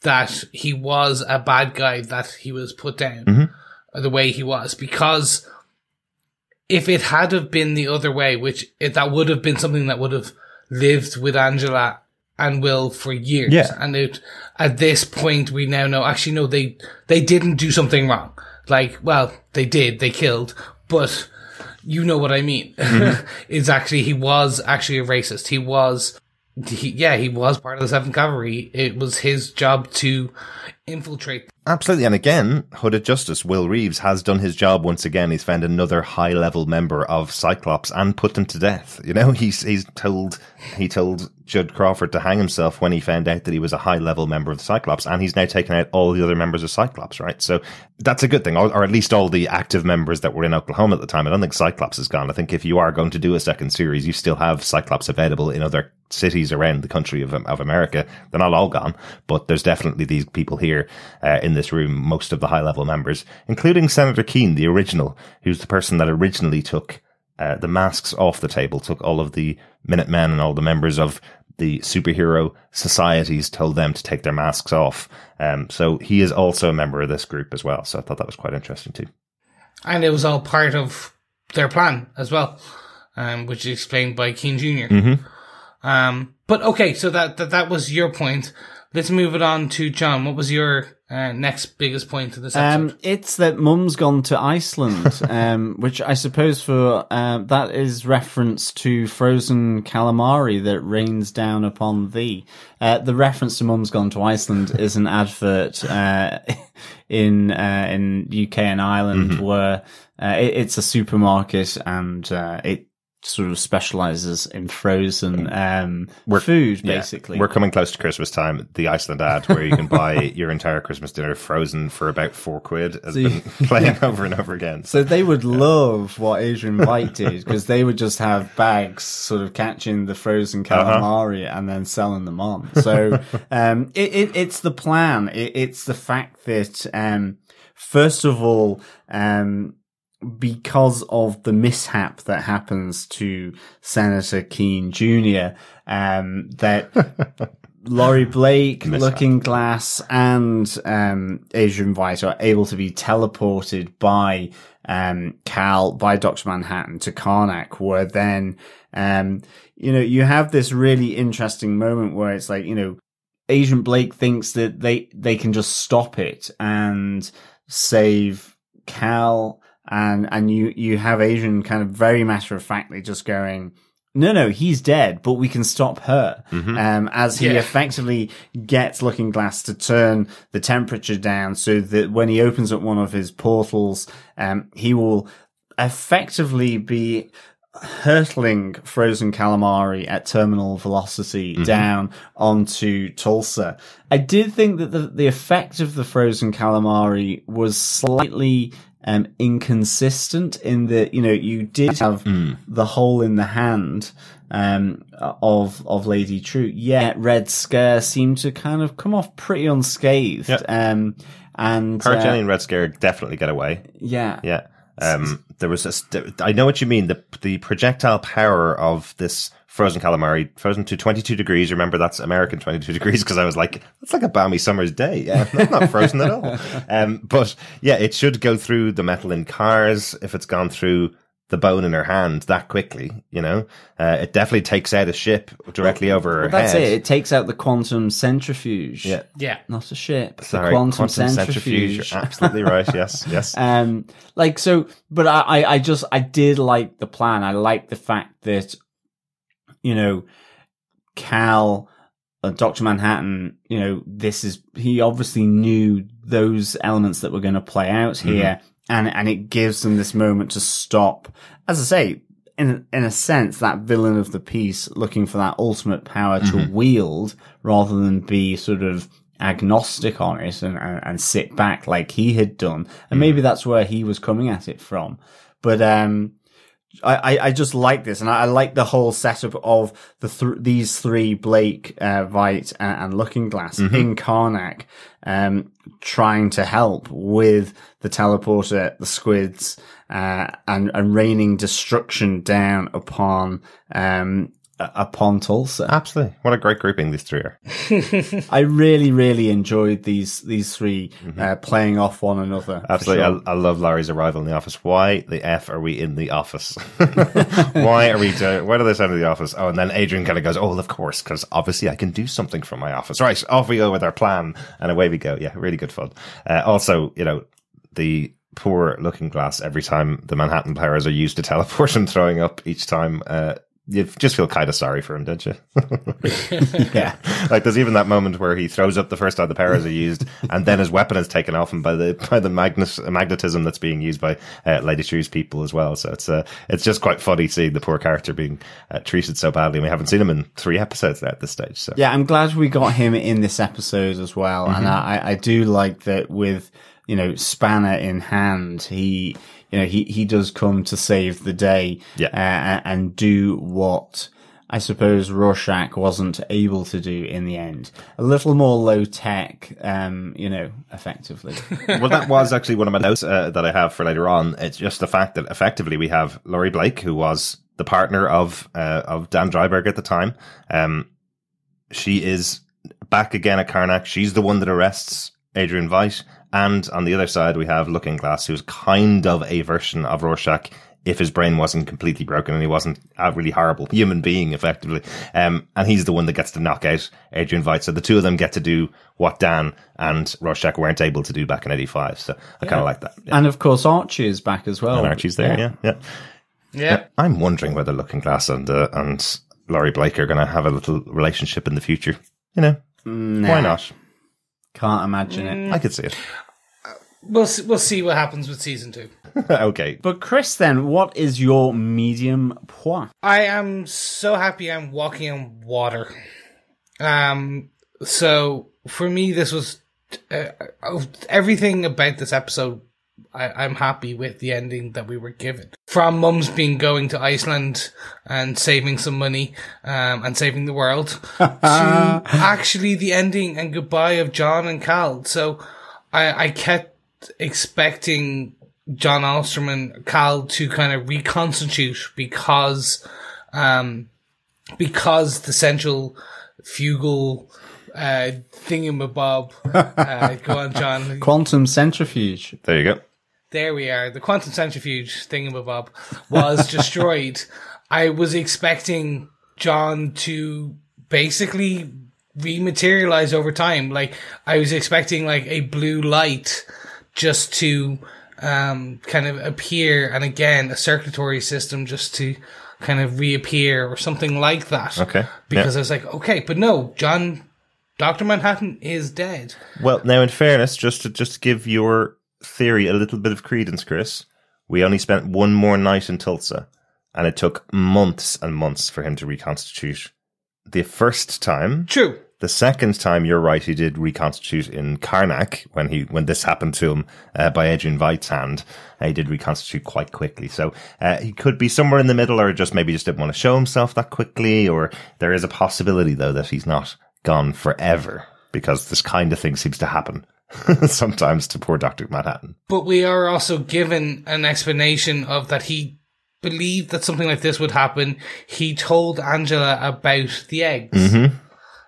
Speaker 1: that he was a bad guy, that he was put down mm-hmm. the way he was, because if it had have been the other way, which it, that would have been something that would have lived with Angela and Will for years.
Speaker 2: Yeah.
Speaker 1: And it, at this point, we now know, actually, no, they, they didn't do something wrong. Like, well, they did, they killed, but you know what I mean. Mm-hmm. it's actually, he was actually a racist. He was, he, yeah, he was part of the Seventh Cavalry. It was his job to infiltrate.
Speaker 2: Absolutely. And again, Hooded Justice, Will Reeves, has done his job once again. He's found another high level member of Cyclops and put them to death. You know, he's, he's told, he told Judd Crawford to hang himself when he found out that he was a high level member of the Cyclops. And he's now taken out all the other members of Cyclops, right? So that's a good thing. Or, or at least all the active members that were in Oklahoma at the time. I don't think Cyclops is gone. I think if you are going to do a second series, you still have Cyclops available in other cities around the country of, of America. They're not all gone, but there's definitely these people here uh, in this room, most of the high level members, including Senator Keene, the original, who's the person that originally took uh, the masks off the table, took all of the Minutemen and all the members of the superhero societies, told them to take their masks off. Um, so he is also a member of this group as well. So I thought that was quite interesting too.
Speaker 1: And it was all part of their plan as well, um, which is explained by Keene junior Um, but okay, so that, that, that was your point. Let's move it on to John. What was your uh, next biggest point of this episode?
Speaker 3: Um, it's that Mum's gone to Iceland, um, which I suppose for uh, that is reference to frozen calamari that rains down upon thee. Uh, the reference to Mum's gone to Iceland is an advert uh, in uh, in UK and Ireland where uh, it, it's a supermarket and uh, it sort of specializes in frozen um, food,
Speaker 2: Yeah.
Speaker 3: basically.
Speaker 2: We're coming close to Christmas time. The Iceland ad where you can buy your entire Christmas dinner frozen for about four quid has
Speaker 3: So you-
Speaker 2: been playing over and over again.
Speaker 3: So they would love what Adrian Veidt did because they would just have bags sort of catching the frozen calamari and then selling them on. So um, it, it, it's the plan. It, it's the fact that um, first of all, um, because of the mishap that happens to Senator Keene Jr., um, that Laurie Blake,
Speaker 2: Mishap.
Speaker 3: Looking Glass, and um, Adrian Veidt are able to be teleported by um, Cal by Dr. Manhattan to Karnak where then, um, you know, you have this really interesting moment where it's like, you know, Agent Blake thinks that they, they can just stop it and save Cal and, and you, you have Adrian kind of very matter of factly just going, no, no, he's dead, but we can stop her. Um, as he
Speaker 1: Yeah.
Speaker 3: effectively gets Looking Glass to turn the temperature down so that when he opens up one of his portals, um, he will effectively be hurtling frozen calamari at terminal velocity down onto Tulsa. I did think that the, the effect of the frozen calamari was slightly um, inconsistent in that, you know, you did have the hole in the hand um, of of Lady Trieu. Yet Red Scare seemed to kind of come off pretty unscathed.
Speaker 2: Yeah.
Speaker 3: Um, and uh,
Speaker 2: Paragelian Red Scare definitely get away.
Speaker 3: yeah,
Speaker 2: Yeah. Um, there was a, st- I know what you mean. The, the projectile power of this frozen calamari, frozen to 22 degrees. Remember that's American 22 degrees because I was like, that's like a balmy summer's day. Yeah, that's not frozen at all. Um, but yeah, it should go through the metal in cars if it's gone through the bone in her hand that quickly, you know, uh, it definitely takes out a ship directly over her
Speaker 3: Well, that's
Speaker 2: head.
Speaker 3: it. It takes out the quantum centrifuge.
Speaker 2: Yeah.
Speaker 1: Yeah.
Speaker 3: Not a ship.
Speaker 2: Sorry,
Speaker 3: the quantum, centrifuge.
Speaker 2: You're absolutely right. Yes. Yes.
Speaker 3: Um, like so, but I, I, I just, I did like the plan. I like the fact that, you know, Cal, uh, Doctor Manhattan, you know, this is he obviously knew those elements that were going to play out here, and and it gives them this moment to stop. As I say, in in a sense, that villain of the piece looking for that ultimate power to wield rather than be sort of agnostic on it and, and, and sit back like he had done. And maybe that's where he was coming at it from. But, um, I, I, I just like this, and I, I like the whole setup of the th- these three Blake, uh, Veidt, and, and Looking Glass in Karnak, um, trying to help with the teleporter, the squids, uh, and and raining destruction down upon um upon Tulsa.
Speaker 2: Absolutely. What a great grouping these three are.
Speaker 3: I really, really enjoyed these these 3 uh, playing off one another.
Speaker 2: Absolutely.
Speaker 3: sure.
Speaker 2: I, I love Larry's arrival in the office. Why the F are we in the office? Why are we doing, why do they send to the office? Oh, and then Adrian kind of goes, Oh, of course, because obviously I can do something from my office. Right. Off we go with our plan and away we go. Yeah. Really good fun. Uh, also, you know, the poor looking glass every time the Manhattan players are used to teleport and throwing up each time, uh, you just feel kind of sorry for him, don't you?
Speaker 3: yeah.
Speaker 2: like there's even that moment where he throws up the first time the powers are used, and then his weapon is taken off him by the by the magnet, magnetism that's being used by uh, Lady Trieu's people as well. So it's uh, it's just quite funny seeing the poor character being uh, treated so badly. And we haven't seen him in three episodes at this stage. So
Speaker 3: Yeah, I'm glad we got him in this episode as well, and I, I do like that with you know Spanner in hand, he you know he he does come to save the day,
Speaker 2: Yeah.
Speaker 3: uh, and do what. I suppose Rorschach wasn't able to do in the end. A little more low tech, um, you know, effectively.
Speaker 2: well, that was actually one of my notes uh, that I have for later on. It's just the fact that effectively we have Laurie Blake, who was the partner of uh, of Dan Dreiberg at the time. Um, she is back again at Karnak. She's the one that arrests Adrian Veidt. And on the other side, we have Looking Glass, who's kind of a version of Rorschach if his brain wasn't completely broken and he wasn't a really horrible human being, effectively. Um, and he's the one that gets to knock out Adrian Veidt. So the two of them get to do what Dan and Rorschach weren't able to do back in 85. So I kind of like that. Yeah.
Speaker 3: and of course, Archie is back as well.
Speaker 2: And Archie's there, yeah, yeah.
Speaker 1: Yeah.
Speaker 2: I'm wondering whether Looking Glass and uh, and Laurie Blake are going to have a little relationship in the future. You know, why not?
Speaker 3: Can't imagine it.
Speaker 2: I could see it.
Speaker 1: We'll see, we'll see what happens with season two.
Speaker 2: okay,
Speaker 3: But Chris, then, what is your medium point?
Speaker 1: I am so happy I'm walking on water. Um, so for me, this was uh, uh, everything about this episode. I, I'm happy with the ending that we were given. From Mum's being going to Iceland and saving some money, um, and saving the world, to actually the ending and goodbye of John and Cal. So I, I kept expecting John Osterman and Cal to kind of reconstitute because, um, because the central fugal uh, thingamabob. Uh, go on, John.
Speaker 3: Quantum centrifuge.
Speaker 2: there you go.
Speaker 1: There we are. The quantum centrifuge thingamabob was destroyed. I was expecting John to basically rematerialize over time. Like I was expecting like a blue light just to um, kind of appear, and again a circulatory system just to kind of reappear or something like that.
Speaker 2: Okay.
Speaker 1: Because
Speaker 2: Yeah.
Speaker 1: I was like, okay, but no, John, Doctor Manhattan is dead.
Speaker 2: Well, now in fairness, just to just to give your theory a little bit of credence, Chris, we only spent one more night in Tulsa, and it took months and months for him to reconstitute. The first time,
Speaker 1: True.
Speaker 2: the second time, you're right, he did reconstitute in Karnak when he when this happened to him uh, by Adrian Veidt's hand. Uh, he did reconstitute quite quickly, so uh, he could be somewhere in the middle, or just maybe just didn't want to show himself that quickly. Or there is a possibility though that he's not gone forever because this kind of thing seems to happen sometimes to poor Doctor Manhattan.
Speaker 1: But we are also given an explanation of that he believed that something like this would happen. He told Angela about the eggs.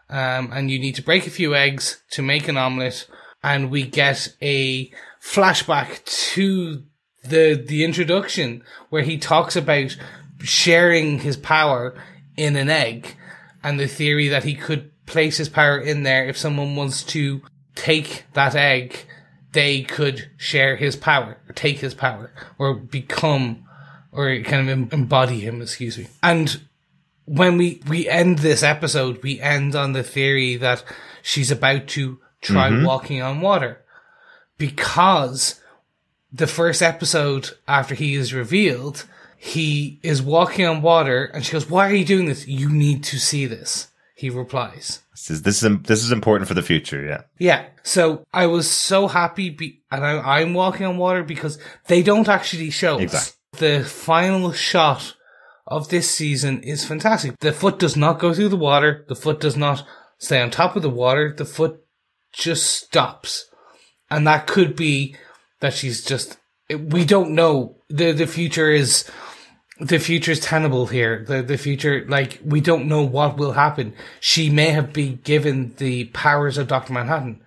Speaker 1: Um, and you need to break a few eggs to make an omelette. And we get a flashback to the, the introduction where he talks about sharing his power in an egg and the theory that he could place his power in there if someone wants to take that egg they could share his power or take his power or become or kind of embody him excuse me. And when we we end this episode we end on the theory that she's about to try mm-hmm. walking on water. Because the first episode after he is revealed he is walking on water and she goes why are you doing this? You need to see this he replies
Speaker 2: This is this is this is important for the future. Yeah,
Speaker 1: yeah. So I was so happy, be- and I, I'm walking on water because they don't actually show us. The final shot of this season is fantastic. The foot does not go through the water. The foot does not stay on top of the water. The foot just stops, and that could be that she's just. We don't know. the The future is the future is tenable here. The the future, like we don't know what will happen. She may have been given the powers of Doctor Manhattan.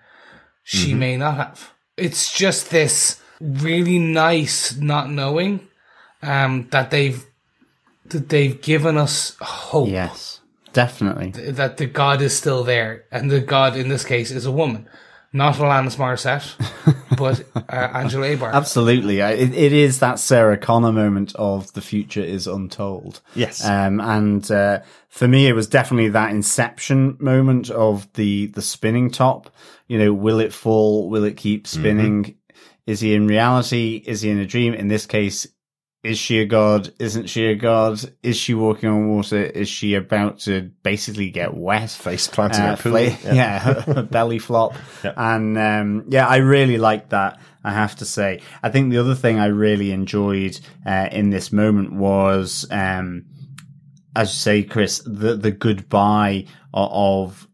Speaker 1: She may not have. It's just this really nice not knowing um, that they've that they've given us hope
Speaker 3: Yes, definitely.
Speaker 1: that the god is still there, and the god in this case is a woman, not Alanis Morissette, but uh, Angela Abar.
Speaker 3: Absolutely. It, it is that Sarah Connor moment of the future is untold.
Speaker 2: Yes.
Speaker 3: Um, and, uh, for me, it was definitely that inception moment of the, the spinning top. You know, will it fall? Will it keep spinning? Is he in reality? Is he in a dream? In this case, is she a god? Isn't she a god? Is she walking on water? Is she about to basically get wet?
Speaker 2: face planted in
Speaker 3: Uh,
Speaker 2: a pool.
Speaker 3: fla- yeah, belly flop. And um, yeah, I really liked that. I have to say. I think the other thing I really enjoyed uh, in this moment was, um, as you say, Chris, the the goodbye of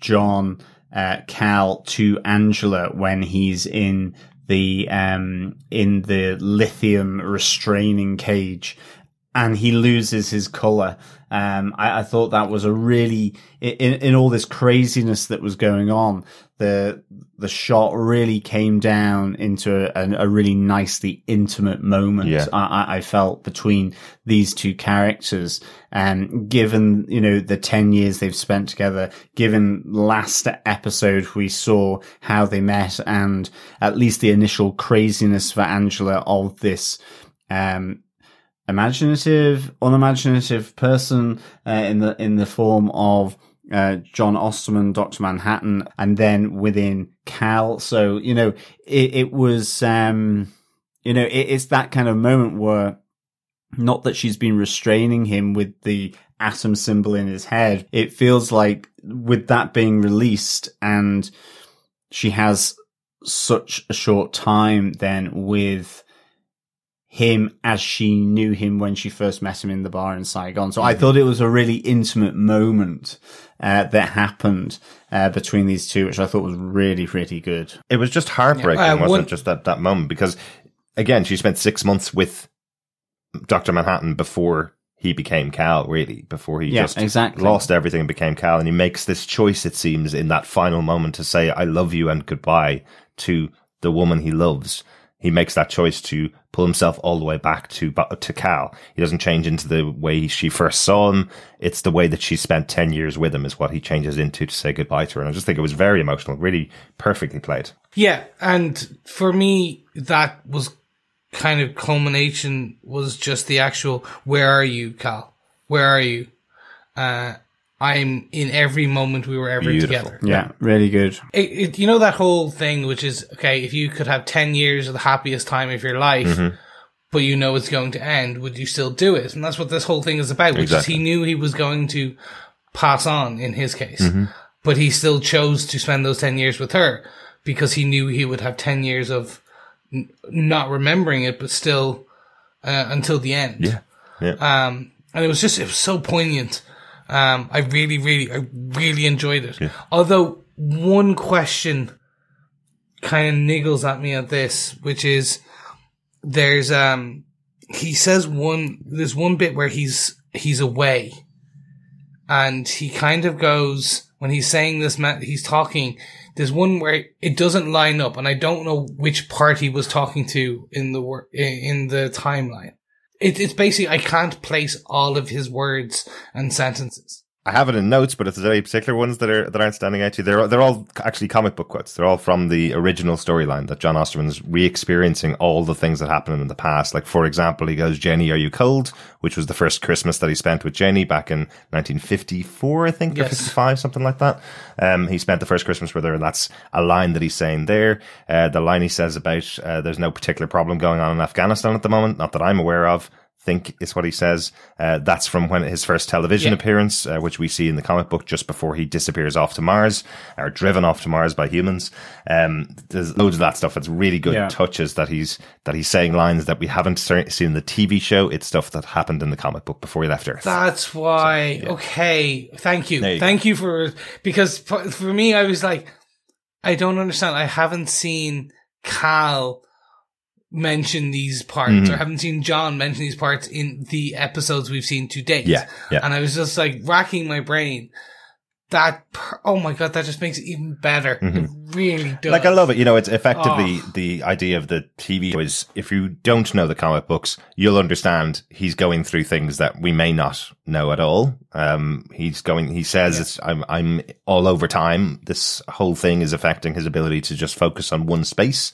Speaker 3: John uh, Cal to Angela when he's in the um in the lithium restraining cage and he loses his color. Um, I, I thought that was a really in in all this craziness that was going on. The the shot really came down into a, a really nicely intimate moment.
Speaker 2: Yeah.
Speaker 3: I, I- felt between these two characters, and given you know the ten years they've spent together, given last episode we saw how they met, and at least the initial craziness for Angela of this. Um, imaginative, unimaginative person uh, in the in the form of uh, John Osterman, Doctor Manhattan, and then within Cal. So you know, it, it was um, you know, it, it's that kind of moment where not that she's been restraining him with the atom symbol in his head. It feels like with that being released and she has such a short time then with him as she knew him when she first met him in the bar in Saigon. So I thought it was a really intimate moment uh, that happened uh, between these two, which I thought was really, really good.
Speaker 2: It was just heartbreaking,
Speaker 1: Yeah,
Speaker 2: wasn't
Speaker 1: one-
Speaker 2: it? Just that, that moment because again, she spent six months with Doctor Manhattan before he became Cal. Really, before he
Speaker 3: Yeah,
Speaker 2: just
Speaker 3: exactly.
Speaker 2: lost everything and became Cal, and he makes this choice. It seems in that final moment to say "I love you" and goodbye to the woman he loves. he makes that choice to pull himself all the way back to to Cal. He doesn't change into the way she first saw him. It's the way that she spent ten years with him is what he changes into to say goodbye to her. And I just think it was very emotional, really perfectly played.
Speaker 1: Yeah, and for me, that was kind of culmination was just the actual "Where are you, Cal? Where are you?" Uh, I'm in every moment we were ever
Speaker 2: Beautiful.
Speaker 1: together.
Speaker 3: Yeah, really good.
Speaker 1: It, it, you know that whole thing, which is okay. If you could have ten years of the happiest time of your life,
Speaker 2: Mm-hmm.
Speaker 1: but you know it's going to end, would you still do it? And that's what this whole thing is about. Which
Speaker 2: Exactly.
Speaker 1: is he knew he was going to pass on in his case,
Speaker 2: Mm-hmm.
Speaker 1: but he still chose to spend those ten years with her because he knew he would have ten years of n- not remembering it, but still uh, until the end.
Speaker 2: Yeah. Yeah.
Speaker 1: Um, and it was just, it was so poignant. Um, I really, really, I really enjoyed it. Although one question kind of niggles at me at this, which is there's, um, he says one, there's one bit where he's, he's away and he kind of goes, when he's saying this, ma- he's talking, there's one where it doesn't line up and I don't know which part he was talking to in the in the timeline. It, it's basically, I can't place all of his words and sentences.
Speaker 2: I have it in notes, but if there's any particular ones that are that aren't standing out to you, they're they're all actually comic book quotes. They're all from the original storyline that John Osterman's re-experiencing all the things that happened in the past. Like for example, he goes, "Jenny, are you cold?" Which was the first Christmas that he spent with Jenny back in 1954, I think, or 55, something like that. Um, he spent the first Christmas with her, and that's a line that he's saying there. Uh, the line he says about uh, there's no particular problem going on in Afghanistan at the moment, not that I'm aware of think is what he says. Uh, that's from when his first television
Speaker 1: Yeah.
Speaker 2: appearance, uh, which we see in the comic book just before he disappears off to Mars, or driven off to Mars by humans. Um, there's loads of that stuff. It's really good
Speaker 3: Yeah.
Speaker 2: touches that he's that he's saying lines that we haven't seen in the TV show. It's stuff that happened in the comic book before he left Earth.
Speaker 1: That's why. Okay. Thank you.
Speaker 2: You
Speaker 1: Thank you for, because for me, I was like, I don't understand. I haven't seen Cal mention these parts
Speaker 2: Mm-hmm.
Speaker 1: or haven't seen John mention these parts in the episodes we've seen to date.
Speaker 2: Yeah, yeah.
Speaker 1: And I was just like racking my brain. That, per- oh my God, that just makes it even better. It really does.
Speaker 2: Mm-hmm. Like I love it. You know, it's effectively
Speaker 1: Oh.
Speaker 2: the idea of the TV show is if you don't know the comic books, you'll understand he's going through things that we may not know at all. Um, he's going, he says it's, I'm, I'm all over time. This whole thing is affecting his ability to just focus on one space.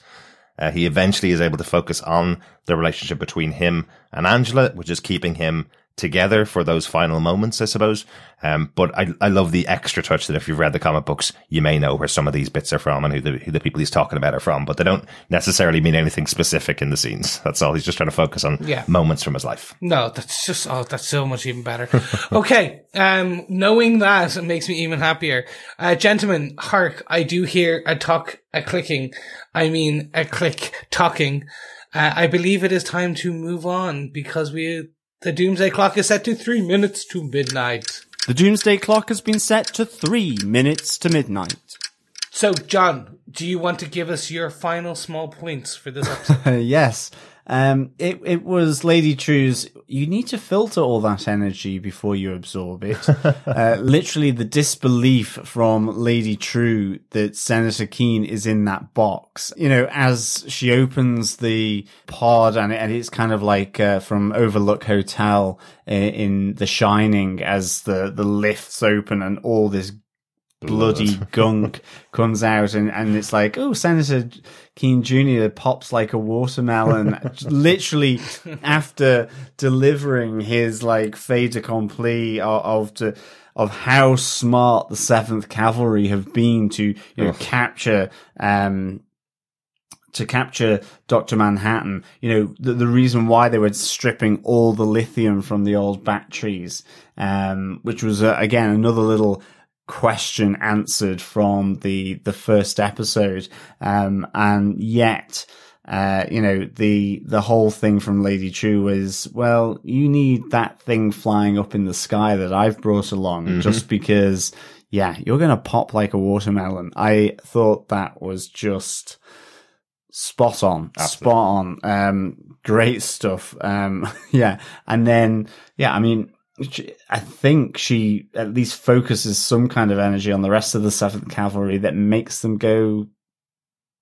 Speaker 2: Uh, he eventually is able to focus on the relationship between him and Angela, which is keeping him together for those final moments, I suppose. Um, but I, I love the extra touch that if you've read the comic books, you may know where some of these bits are from and who the, who the people he's talking about are from, but they don't necessarily mean anything specific in the scenes. That's all. He's just trying to focus on
Speaker 1: Yeah.
Speaker 2: moments from his life.
Speaker 1: No, that's just oh, that's so much even better. okay, um, knowing that it makes me even happier. Uh, gentlemen, hark! I do hear a talk, a clicking. I mean, a click talking. Uh, I believe it is time to move on because we the doomsday clock is set to three minutes to midnight.
Speaker 4: The doomsday clock has been set to three minutes to midnight.
Speaker 1: So, John, do you want to give us your final small points for this episode?
Speaker 3: yes. Um, it, it was Lady Trieu's, you need to filter all that energy before you absorb it. uh, literally the disbelief from Lady Trieu that Senator Keene is in that box. You know, as she opens the pod and, and it's kind of like, uh, from Overlook Hotel in, in The Shining as the, the lifts open and all this bloody gunk comes out and, and it's like, oh, Senator Keene Jr. pops like a watermelon literally after delivering his like fait accompli of, of to, of how smart the Seventh Cavalry have been to you know capture um to capture Dr. Manhattan, you know, the, the reason why they were stripping all the lithium from the old batteries, um, which was, uh, again, another little question answered from the, the first episode. Um, and yet, uh, you know, the, the whole thing from Lady Trieu is, well, you need that thing flying up in the sky that I've brought along just because, yeah, you're going to pop like a watermelon. I thought that was just, spot on, spot on. Um, great stuff. Um, yeah. And then, yeah, I mean, I think she at least focuses some kind of energy on the rest of the Seventh Cavalry that makes them go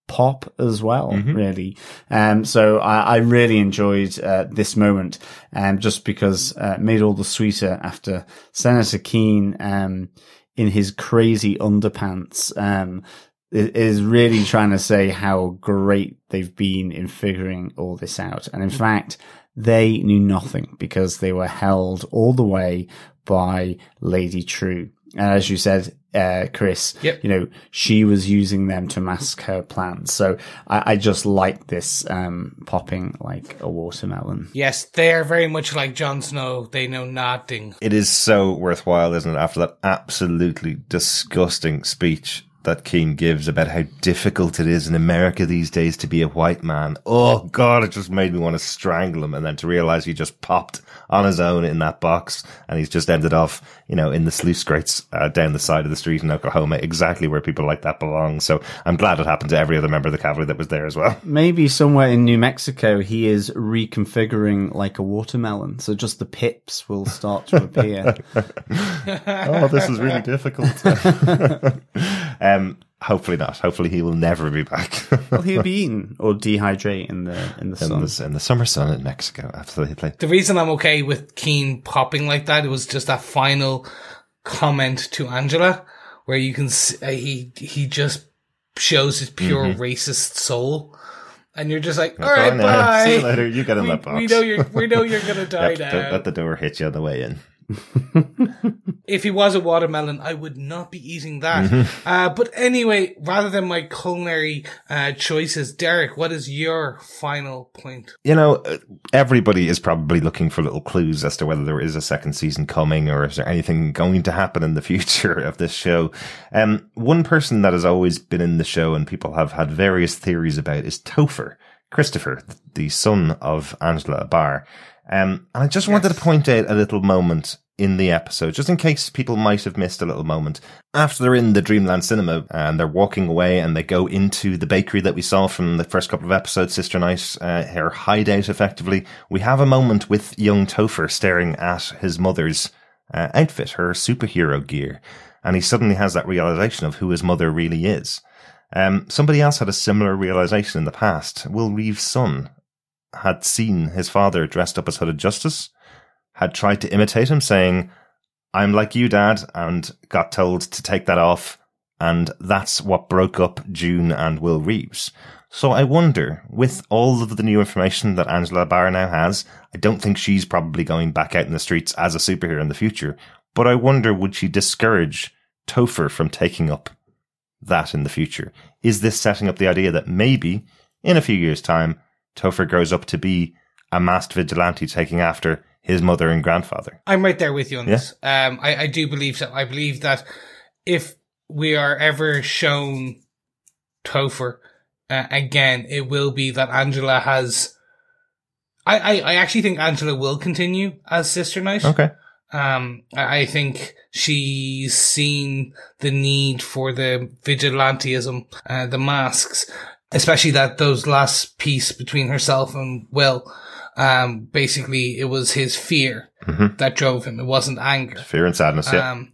Speaker 3: pop as well, really. Um, so I, I really enjoyed uh, this moment, um, just because uh, it made all the sweeter after Senator Keene, um, in his crazy underpants, um, is really trying to say how great they've been in figuring all this out. And in fact, they knew nothing because they were held all the way by Lady Trieu. And as you said, uh, Chris,
Speaker 1: Yep.
Speaker 3: you know, she was using them to mask her plans. So I, I just like this, um, popping like a watermelon.
Speaker 1: Yes, they are very much like Jon Snow. They know nothing.
Speaker 2: It is so worthwhile, isn't it? After that absolutely disgusting speech that Keene gives about how difficult it is in America these days to be a white man. Oh God, it just made me want to strangle him. And then to realize he just popped on his own in that box and he's just ended off, you know, in the sluice grates uh, down the side of the street in Oklahoma, exactly where people like that belong. So I'm glad it happened to every other member of the cavalry that was there as well.
Speaker 3: Maybe somewhere in New Mexico, he is reconfiguring like a watermelon. So just the pips will start to appear.
Speaker 2: oh, this is really difficult. um, hopefully not. Hopefully he will never be back.
Speaker 3: Will he'll be eaten or dehydrate in the, in the
Speaker 2: in,
Speaker 3: sun?
Speaker 2: the, in the summer sun in Mexico, absolutely.
Speaker 1: The reason I'm okay with Keene popping like that, it was just that final comment to Angela, where you can see, uh, he he just shows his pure racist soul, and you're just like, all right,
Speaker 2: now.
Speaker 1: bye.
Speaker 2: See you later. You get in
Speaker 1: we,
Speaker 2: that box.
Speaker 1: we know you're we know you're gonna die
Speaker 2: Yep,
Speaker 1: now.
Speaker 2: don't let the door hit you on the way in.
Speaker 1: if he was a watermelon, I would not be eating that.
Speaker 2: Mm-hmm.
Speaker 1: Uh, but anyway, rather than my culinary uh, choices, Derek, what is your final point?
Speaker 2: You know, uh, everybody is probably looking for little clues as to whether there is a second season coming or is there anything going to happen in the future of this show. Um, one person that has always been in the show and people have had various theories about is Topher, Christopher, the son of Angela Abar. Um, and I just wanted to point out a little moment in the episode, just in case people might have missed a little moment. After they're in the Dreamland cinema and they're walking away and they go into the bakery that we saw from the first couple of episodes, Sister Night, uh, her hideout effectively, we have a moment with young Topher staring at his mother's uh, outfit, her superhero gear. And he suddenly has that realization of who his mother really is. Um, somebody else had a similar realization in the past. Will Reeves' son had seen his father dressed up as Hooded Justice, had tried to imitate him, saying, I'm like you, Dad, and got told to take that off. And that's what broke up June and Will Reeves. So I wonder, with all of the new information that Angela Abar now has, I don't think she's probably going back out in the streets as a superhero in the future. But I wonder, would she discourage Topher from taking up that in the future? Is this setting up the idea that maybe in a few years' time, Topher grows up to be a masked vigilante taking after his mother and grandfather?
Speaker 1: I'm right there with you on
Speaker 2: Yeah.
Speaker 1: this. Um, I, I do believe so. I believe that if we are ever shown Topher uh, again, it will be that Angela has. I, I, I actually think Angela will continue as Sister Night.
Speaker 2: Okay.
Speaker 1: Um, I I think she's seen the need for the vigilantism, uh, the masks, especially that those last piece between herself and Will. Um, basically, it was his fear
Speaker 2: Mhm.
Speaker 1: that drove him. It wasn't anger.
Speaker 2: Fear and sadness, yeah.
Speaker 1: Um,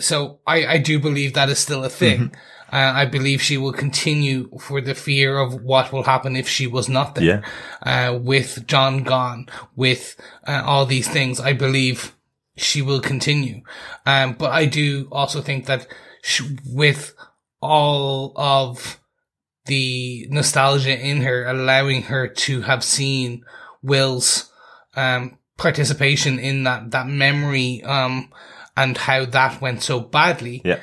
Speaker 1: so I, I do believe that is still a thing.
Speaker 2: Mm-hmm.
Speaker 1: Uh, I believe she will continue for the fear of what will happen if she was not there. Uh, with John gone, with uh, all these things, I believe she will continue. Um, but I do also think that sh- with all of the nostalgia in her, allowing her to have seen Will's um, participation in that that memory um, and how that went so badly.
Speaker 2: Yeah.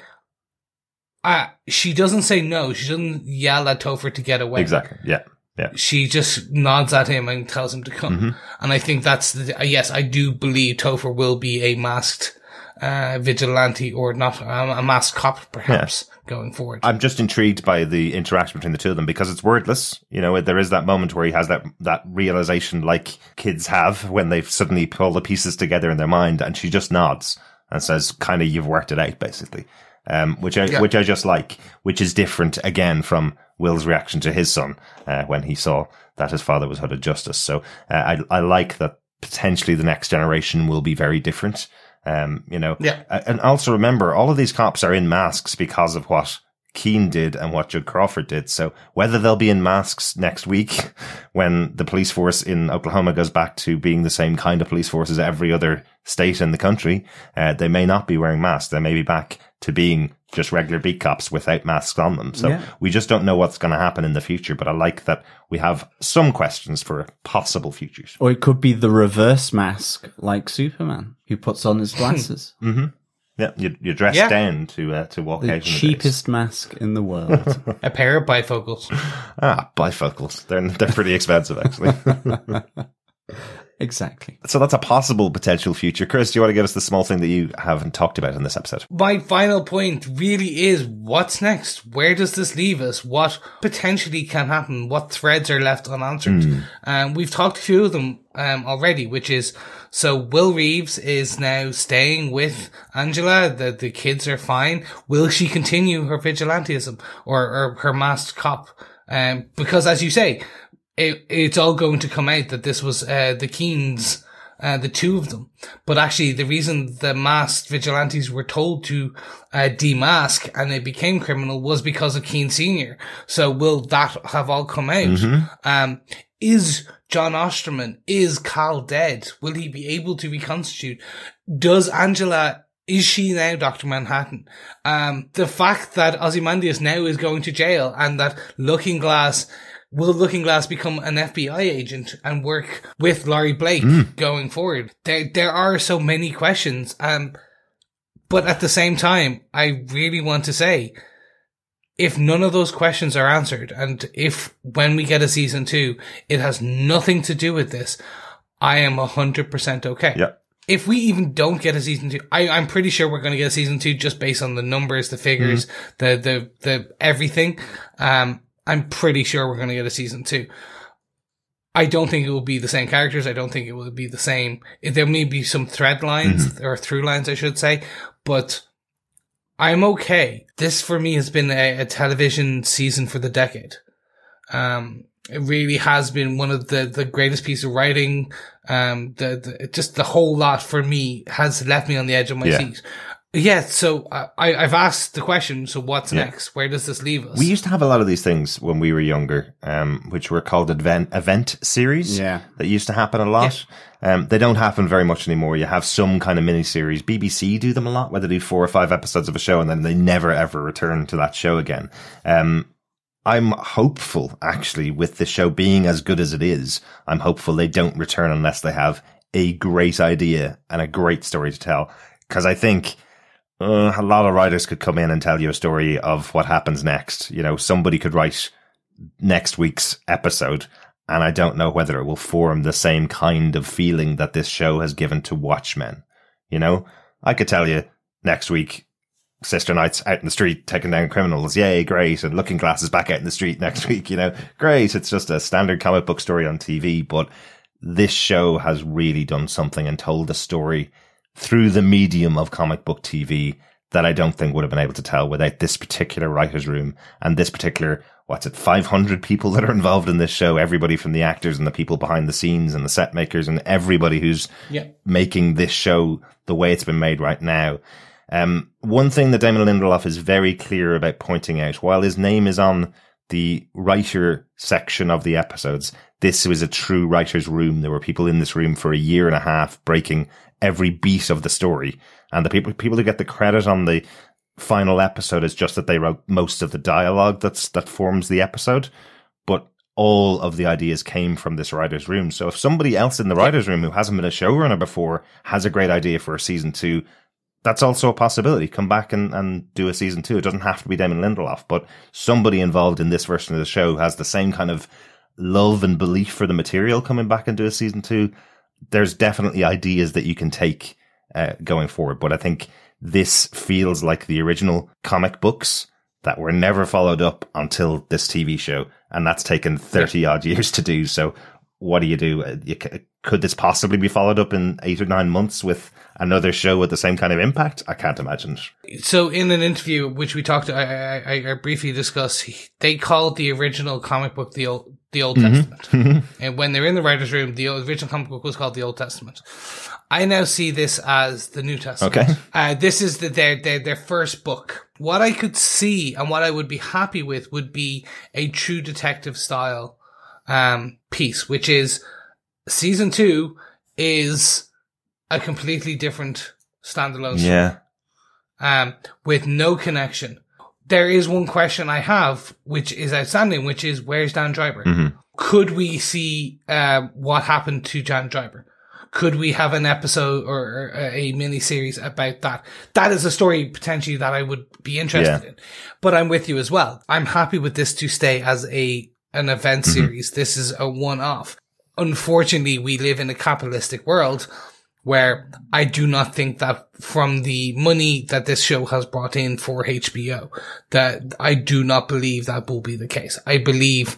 Speaker 1: Uh, she doesn't say no. She doesn't yell at Topher to get away.
Speaker 2: Exactly. Yeah. Yeah.
Speaker 1: She just nods at him and tells him to come.
Speaker 2: Mm-hmm.
Speaker 1: And I think that's the, uh, yes, I do believe Topher will be a masked uh, vigilante or not um, a masked cop, perhaps going forward.
Speaker 2: I'm just intrigued by the interaction between the two of them because it's wordless. You know, there is that moment where he has that that realization, like kids have when they suddenly pull the pieces together in their mind, and she just nods and says, "Kind of, you've worked it out, basically." Um, which I
Speaker 1: Yeah.
Speaker 2: which I just like, which is different again from Will's reaction to his son uh, when he saw that his father was hooded justice. So uh, I I like that potentially the next generation will be very different. Um, you know,
Speaker 1: Yeah.
Speaker 2: And also remember, all of these cops are in masks because of what Keene did and what Judd Crawford did. So whether they'll be in masks next week when the police force in Oklahoma goes back to being the same kind of police force as every other state in the country, uh, they may not be wearing masks. They may be back to being just regular beat cops without masks on them. So
Speaker 3: Yeah.
Speaker 2: we just don't know what's going to happen in the future. But I like that we have some questions for possible futures.
Speaker 3: Or it could be the reverse mask, like Superman, who puts on his glasses.
Speaker 2: Yeah, you, you're dressed
Speaker 1: Yeah.
Speaker 2: down to uh, to walk
Speaker 3: the
Speaker 2: out. in the
Speaker 3: cheapest mask in the world.
Speaker 1: A pair of bifocals.
Speaker 2: Ah, bifocals. They're they're pretty expensive actually.
Speaker 3: exactly.
Speaker 2: so that's a possible potential future. Chris, do you want to give us the small thing that you haven't talked about in this episode?
Speaker 1: My final point really is what's next? Where does this leave us? What potentially can happen? What threads are left unanswered? Um, we've talked a few of them um, already, which is so Will Reeves is now staying with Angela. The the kids are fine. Will she continue her vigilantism or, or her masked cop? Um, because as you say, it, it's all going to come out that this was uh, the Keenes, uh, the two of them. But actually, the reason the masked vigilantes were told to uh, demask and they became criminal was because of Keene Senior. So will that have all come out? Um, is John Osterman, is Cal dead? Will he be able to reconstitute? Does Angela is she now Dr. Manhattan? Um, the fact that Ozymandias now is going to jail and that Looking Glass will Looking Glass become an FBI agent and work with Laurie Blake going forward? There, there are so many questions. Um, but at the same time, I really want to say, if none of those questions are answered, and if when we get a season two, it has nothing to do with this, I am a hundred percent okay.
Speaker 2: Yeah.
Speaker 1: If we even don't get a season two, I, I'm pretty sure we're going to get a season two just based on the numbers, the figures, the, the, the everything. Um, I'm pretty sure we're going to get a season two. I don't think it will be the same characters. I don't think it will be the same. There may be some thread lines or through lines, I should say, but I'm okay. This for me has been a, a television season for the decade. Um, it really has been one of the, the greatest piece of writing. Um, the, the, just the whole lot for me has left me on the edge of my
Speaker 2: Yeah.
Speaker 1: seat. Yeah. So I, I- I've asked the question. So what's
Speaker 2: Yeah.
Speaker 1: next? Where does this leave us?
Speaker 2: We used to have a lot of these things when we were younger, um, which were called event event series.
Speaker 3: Yeah.
Speaker 2: that used to happen a lot. Um, they don't happen very much anymore. You have some kind of mini series. BBC do them a lot, where they do four or five episodes of a show and then they never ever return to that show again. Um, I'm hopeful, actually, with the show being as good as it is. I'm hopeful they don't return unless they have a great idea and a great story to tell. Because I think uh, a lot of writers could come in and tell you a story of what happens next. You know, somebody could write next week's episode, and I don't know whether it will form the same kind of feeling that this show has given to Watchmen. You know, I could tell you next week, Sister Night's out in the street taking down criminals. Yay, great. And Looking Glass is back out in the street next week. You know, great. It's just a standard comic book story on TV, but this show has really done something and told a story through the medium of comic book TV that I don't think would have been able to tell without this particular writer's room and this particular, what's it, 500 people that are involved in this show. Everybody from the actors and the people behind the scenes and the set makers and everybody who's
Speaker 1: yeah.
Speaker 2: making this show the way it's been made right now. Um, one thing that Damon Lindelof is very clear about pointing out, while his name is on the writer section of the episodes, this was a true writer's room. There were people in this room for a year and a half breaking every beat of the story. And the people, people who get the credit on the final episode is just that they wrote most of the dialogue that's, that forms the episode. But all of the ideas came from this writer's room. So if somebody else in the writer's room who hasn't been a showrunner before has a great idea for a season two, that's also a possibility. Come back and, and do a season two. It doesn't have to be Damon Lindelof, but somebody involved in this version of the show has the same kind of love and belief for the material coming back and do a season two. There's definitely ideas that you can take uh, going forward, but I think this feels like the original comic books that were never followed up until this TV show, and that's taken 30 odd years to do. So what do you do? Uh, You, c- could this possibly be followed up in eight or nine months with another show with the same kind of impact? I can't imagine.
Speaker 1: So in an interview which we talked, I, I, I briefly discussed, they called the original comic book the ul- the Old Testament. and when they're in the writer's room, the original comic book was called the Old Testament. I now see this as the New Testament.
Speaker 2: Okay.
Speaker 1: Uh, this is the, their, their, their first book. What I could see and what I would be happy with would be a true detective style, um, piece, which is season two is a completely different standalone story
Speaker 2: Yeah.
Speaker 1: um, with no connection. There is one question I have, which is outstanding, which is where's Dan Dreiberg?
Speaker 2: Mm-hmm.
Speaker 1: Could we see um, what happened to Dan Dreiberg? Could we have an episode or, or a mini series about that? That is a story potentially that I would be interested
Speaker 2: Yeah.
Speaker 1: in. But I'm with you as well. I'm happy with this to stay as a an event
Speaker 2: Mm-hmm.
Speaker 1: series. This is a one off. Unfortunately, we live in a capitalistic world where I do not think that from the money that this show has brought in for HBO, that I do not believe that will be the case. I believe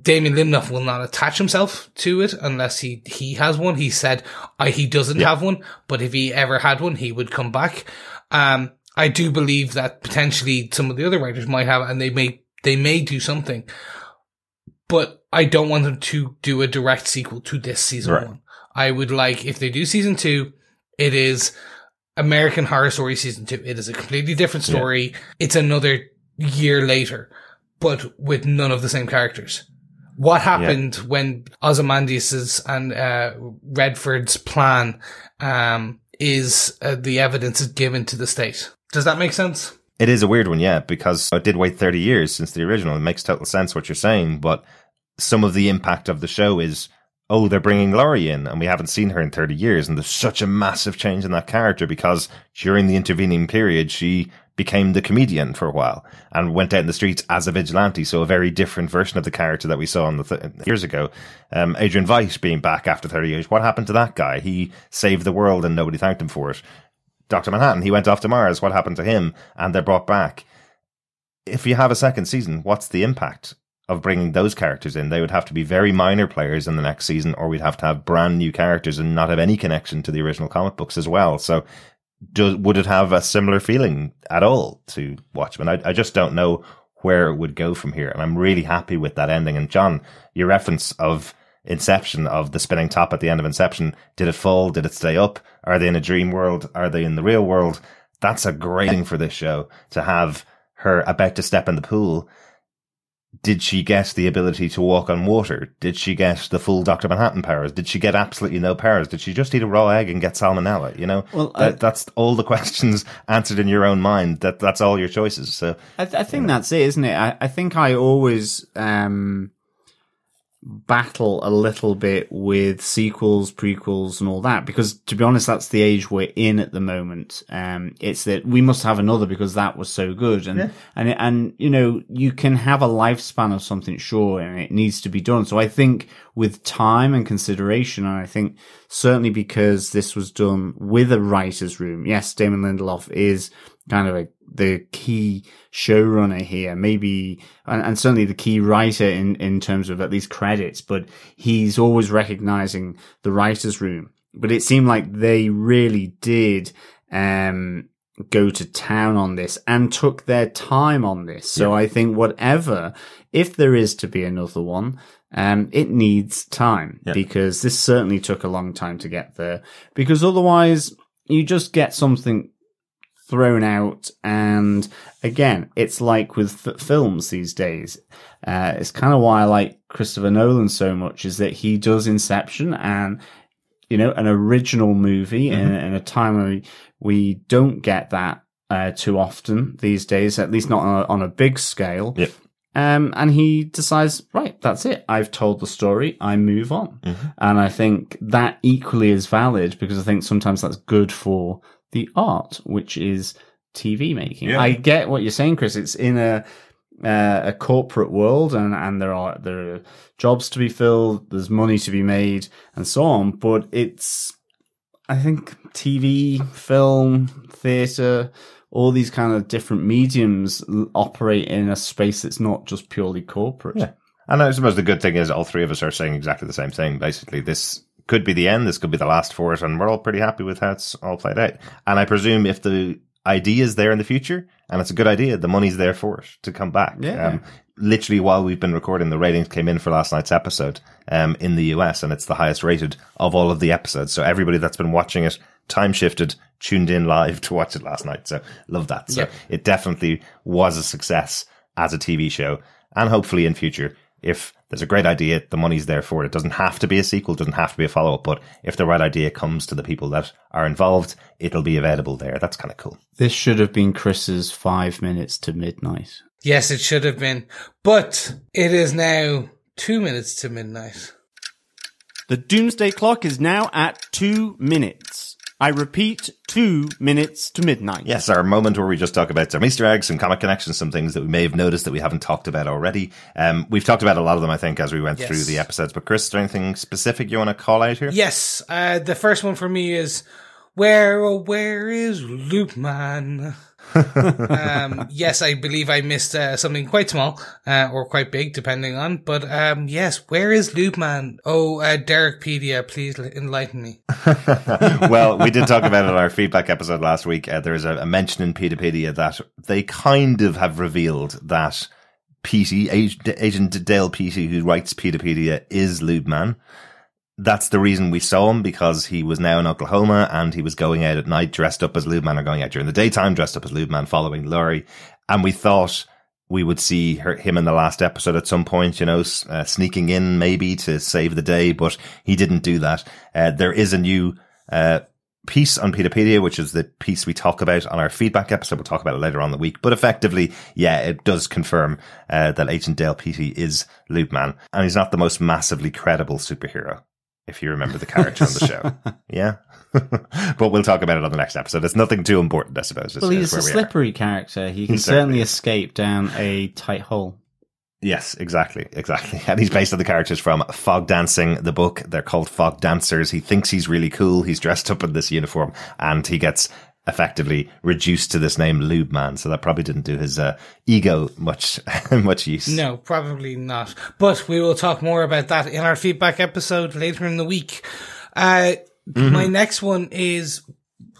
Speaker 1: Damon Lindelof will not attach himself to it unless he, he has one. He said I, he doesn't have one, but if he ever had one, he would come back. Um, I do believe that potentially some of the other writers might have, and they may, they may do something, but I don't want them to do a direct sequel to this season
Speaker 2: Right.
Speaker 1: one. I would like, if they do season two, it is American Horror Story season two. It is a completely different story. It's another year later, but with none of the same characters. What happened when Ozymandias's and uh, Redford's plan um, is uh, the evidence is given to the state? Does that make sense?
Speaker 2: It is a weird one, yeah, because it did wait 30 years since the original. It makes total sense what you're saying, but some of the impact of the show is, oh, they're bringing Laurie in and we haven't seen her in 30 years. And there's such a massive change in that character because during the intervening period, she became the comedian for a while and went out in the streets as a vigilante. So a very different version of the character that we saw in the th- years ago. Um, Adrian Veidt being back after 30 years. What happened to that guy? He saved the world and nobody thanked him for it. Dr. Manhattan, he went off to Mars. What happened to him? And they're brought back. If you have a second season, what's the impact of bringing those characters in? They would have to be very minor players in the next season, or we'd have to have brand new characters and not have any connection to the original comic books as well. So, do, would it have a similar feeling at all to Watchmen? I, I just don't know where it would go from here. And I'm really happy with that ending. And John, your reference of Inception of the spinning top at the end of Inception. Did it fall? Did it stay up? Are they in a dream world? Are they in the real world? That's a great thing for this show to have her about to step in the pool. Did she get the ability to walk on water? Did she get the full Dr. Manhattan powers? Did she get absolutely no powers? Did she just eat a raw egg and get salmonella? You know,
Speaker 3: Well,
Speaker 2: that,
Speaker 3: I-
Speaker 2: that's all the questions answered in your own mind. That that's all your choices. So
Speaker 3: I, I think that's it, isn't it? I, I think I always um, battle a little bit with sequels, prequels, and all that because, to be honest, that's the age we're in at the moment. Um, it's that we must have another because that was so good, and and and you know you can have a lifespan of something, sure, and it needs to be done. So I think with time and consideration, and I think certainly because this was done with a writer's room. Yes, Damon Lindelof is kind of a, the key showrunner here, maybe, and, and certainly the key writer in, in terms of at least credits, but he's always recognizing the writer's room. But it seemed like they really did, um, go to town on this and took their time on this. So I think whatever, if there is to be another one, um, it needs time because this certainly took a long time to get there because otherwise you just get something thrown out. And again, it's like with f- films these days. Uh, it's kind of why I like Christopher Nolan so much is that he does Inception and, you know, an original movie in, in a time where we, we don't get that uh, too often these days, at least not on a, on a big scale.
Speaker 2: Yep.
Speaker 3: Um, and he decides, right, that's it. I've told the story. I move on. And I think that equally is valid because I think sometimes that's good for the art, which is TV making.
Speaker 2: Yeah.
Speaker 3: I get what you're saying, Chris. It's in a, uh, a corporate world and, and there are, there are jobs to be filled. There's money to be made and so on. But it's, I think TV, film, theatre, all these kind of different mediums operate in a space that's not just purely corporate.
Speaker 2: Yeah. And I suppose the good thing is all three of us are saying exactly the same thing. Basically, this could be the end. This could be the last for it, and we're all pretty happy with how it's all played out. And I presume if the idea is there in the future, and it's a good idea. The money's there for it to come back.
Speaker 3: Yeah.
Speaker 2: Um, literally while we've been recording, the ratings came in for last night's episode um, in the US, and it's the highest rated of all of the episodes. So everybody that's been watching it, time shifted, tuned in live to watch it last night. So love that. So
Speaker 1: Yeah.
Speaker 2: it definitely was a success as a TV show, and hopefully in future, if there's a great idea, the money's there for it. It doesn't have to be a sequel, doesn't have to be a follow up, but if the right idea comes to the people that are involved, it'll be available there. That's kind of cool.
Speaker 3: This should have been Chris's five minutes to midnight.
Speaker 1: Yes, it should have been. But it is now two minutes to midnight.
Speaker 4: The doomsday clock is now at two minutes. I repeat, two minutes to midnight.
Speaker 2: Yes, our moment where we just talk about some Easter eggs, some comic connections, some things that we may have noticed that we haven't talked about already. Um, we've talked about a lot of them, I think, as we went
Speaker 1: Yes.
Speaker 2: through the episodes. But Chris, is there anything specific you want to call out here?
Speaker 1: Yes, uh, the first one for me is where oh where is Lube Man? Um, yes, I believe I missed uh, something quite small uh, or quite big, depending on. But um, yes, where is Lube Man? Oh, uh, Derekpedia, please enlighten me.
Speaker 2: well, we did talk about it in our feedback episode last week. Uh, there is a, a mention in Peteypedia that they kind of have revealed that Ag- Agent Dale Petey, who writes Peteypedia, is Lube Man. That's the reason we saw him because he was now in Oklahoma and he was going out at night dressed up as Lube Man or going out during the daytime dressed up as Lube Man following Laurie. And we thought we would see her, him in the last episode at some point, you know, uh, sneaking in maybe to save the day, but he didn't do that. Uh, there is a new, uh, piece on Peteypedia, which is the piece we talk about on our feedback episode. We'll talk about it later on in the week. But effectively, yeah, it does confirm uh, that Agent Dale Petey is Lube Man, and he's not the most massively credible superhero. If you remember the character on the show, yeah. but we'll talk about it on the next episode. It's nothing too important, I suppose. is-
Speaker 3: Well,
Speaker 2: is
Speaker 3: he's a
Speaker 2: where we are.
Speaker 3: slippery character. He can
Speaker 2: He certainly
Speaker 3: certainly escape down a tight hole.
Speaker 2: Yes, exactly, exactly. And he's based on the characters from Fog Dancing, the book. They're called Fog Dancers. He thinks he's really cool. He's dressed up in this uniform and he gets effectively reduced to this name Lube Man. So that probably didn't do his uh, ego much, much use.
Speaker 1: No, probably not. But we will talk more about that in our feedback episode later in the week. Uh, my next one is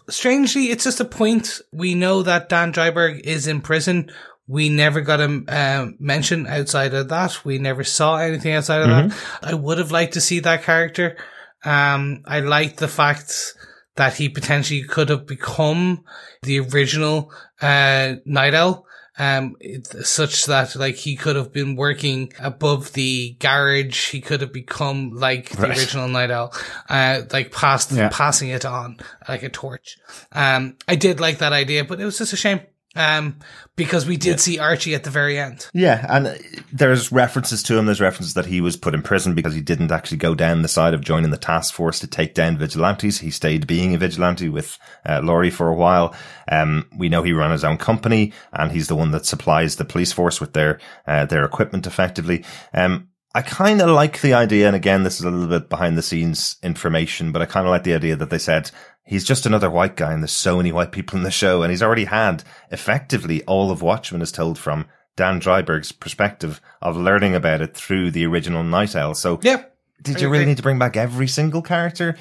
Speaker 1: strangely, it's just a point. We know that Dan Dreiberg is in prison. We never got a uh, mention outside of that. We never saw anything outside of that. I would have liked to see that character. Um, I liked the fact that he potentially could have become the original uh, Night Owl. Um, such that like he could have been working above the garage. He could have become like the
Speaker 2: Right.
Speaker 1: original Night Owl, uh, like past
Speaker 3: Yeah.
Speaker 1: passing it on like a torch. Um, I did like that idea, but it was just a shame. Um, because we did see Archie at the very end.
Speaker 2: Yeah, and there's references to him. There's references that he was put in prison because he didn't actually go down the side of joining the task force to take down vigilantes. He stayed being a vigilante with uh, Laurie for a while. Um, we know he ran his own company, and he's the one that supplies the police force with their uh, their equipment effectively. Um, I kind of like the idea, and again, this is a little bit behind the scenes information, but I kind of like the idea that they said he's just another white guy, and there's so many white people in the show, and he's already had effectively all of Watchmen is told from Dan Dreiberg's perspective of learning about it through the original Night Owl. So,
Speaker 1: Yep.
Speaker 2: did you really need to bring back every single character?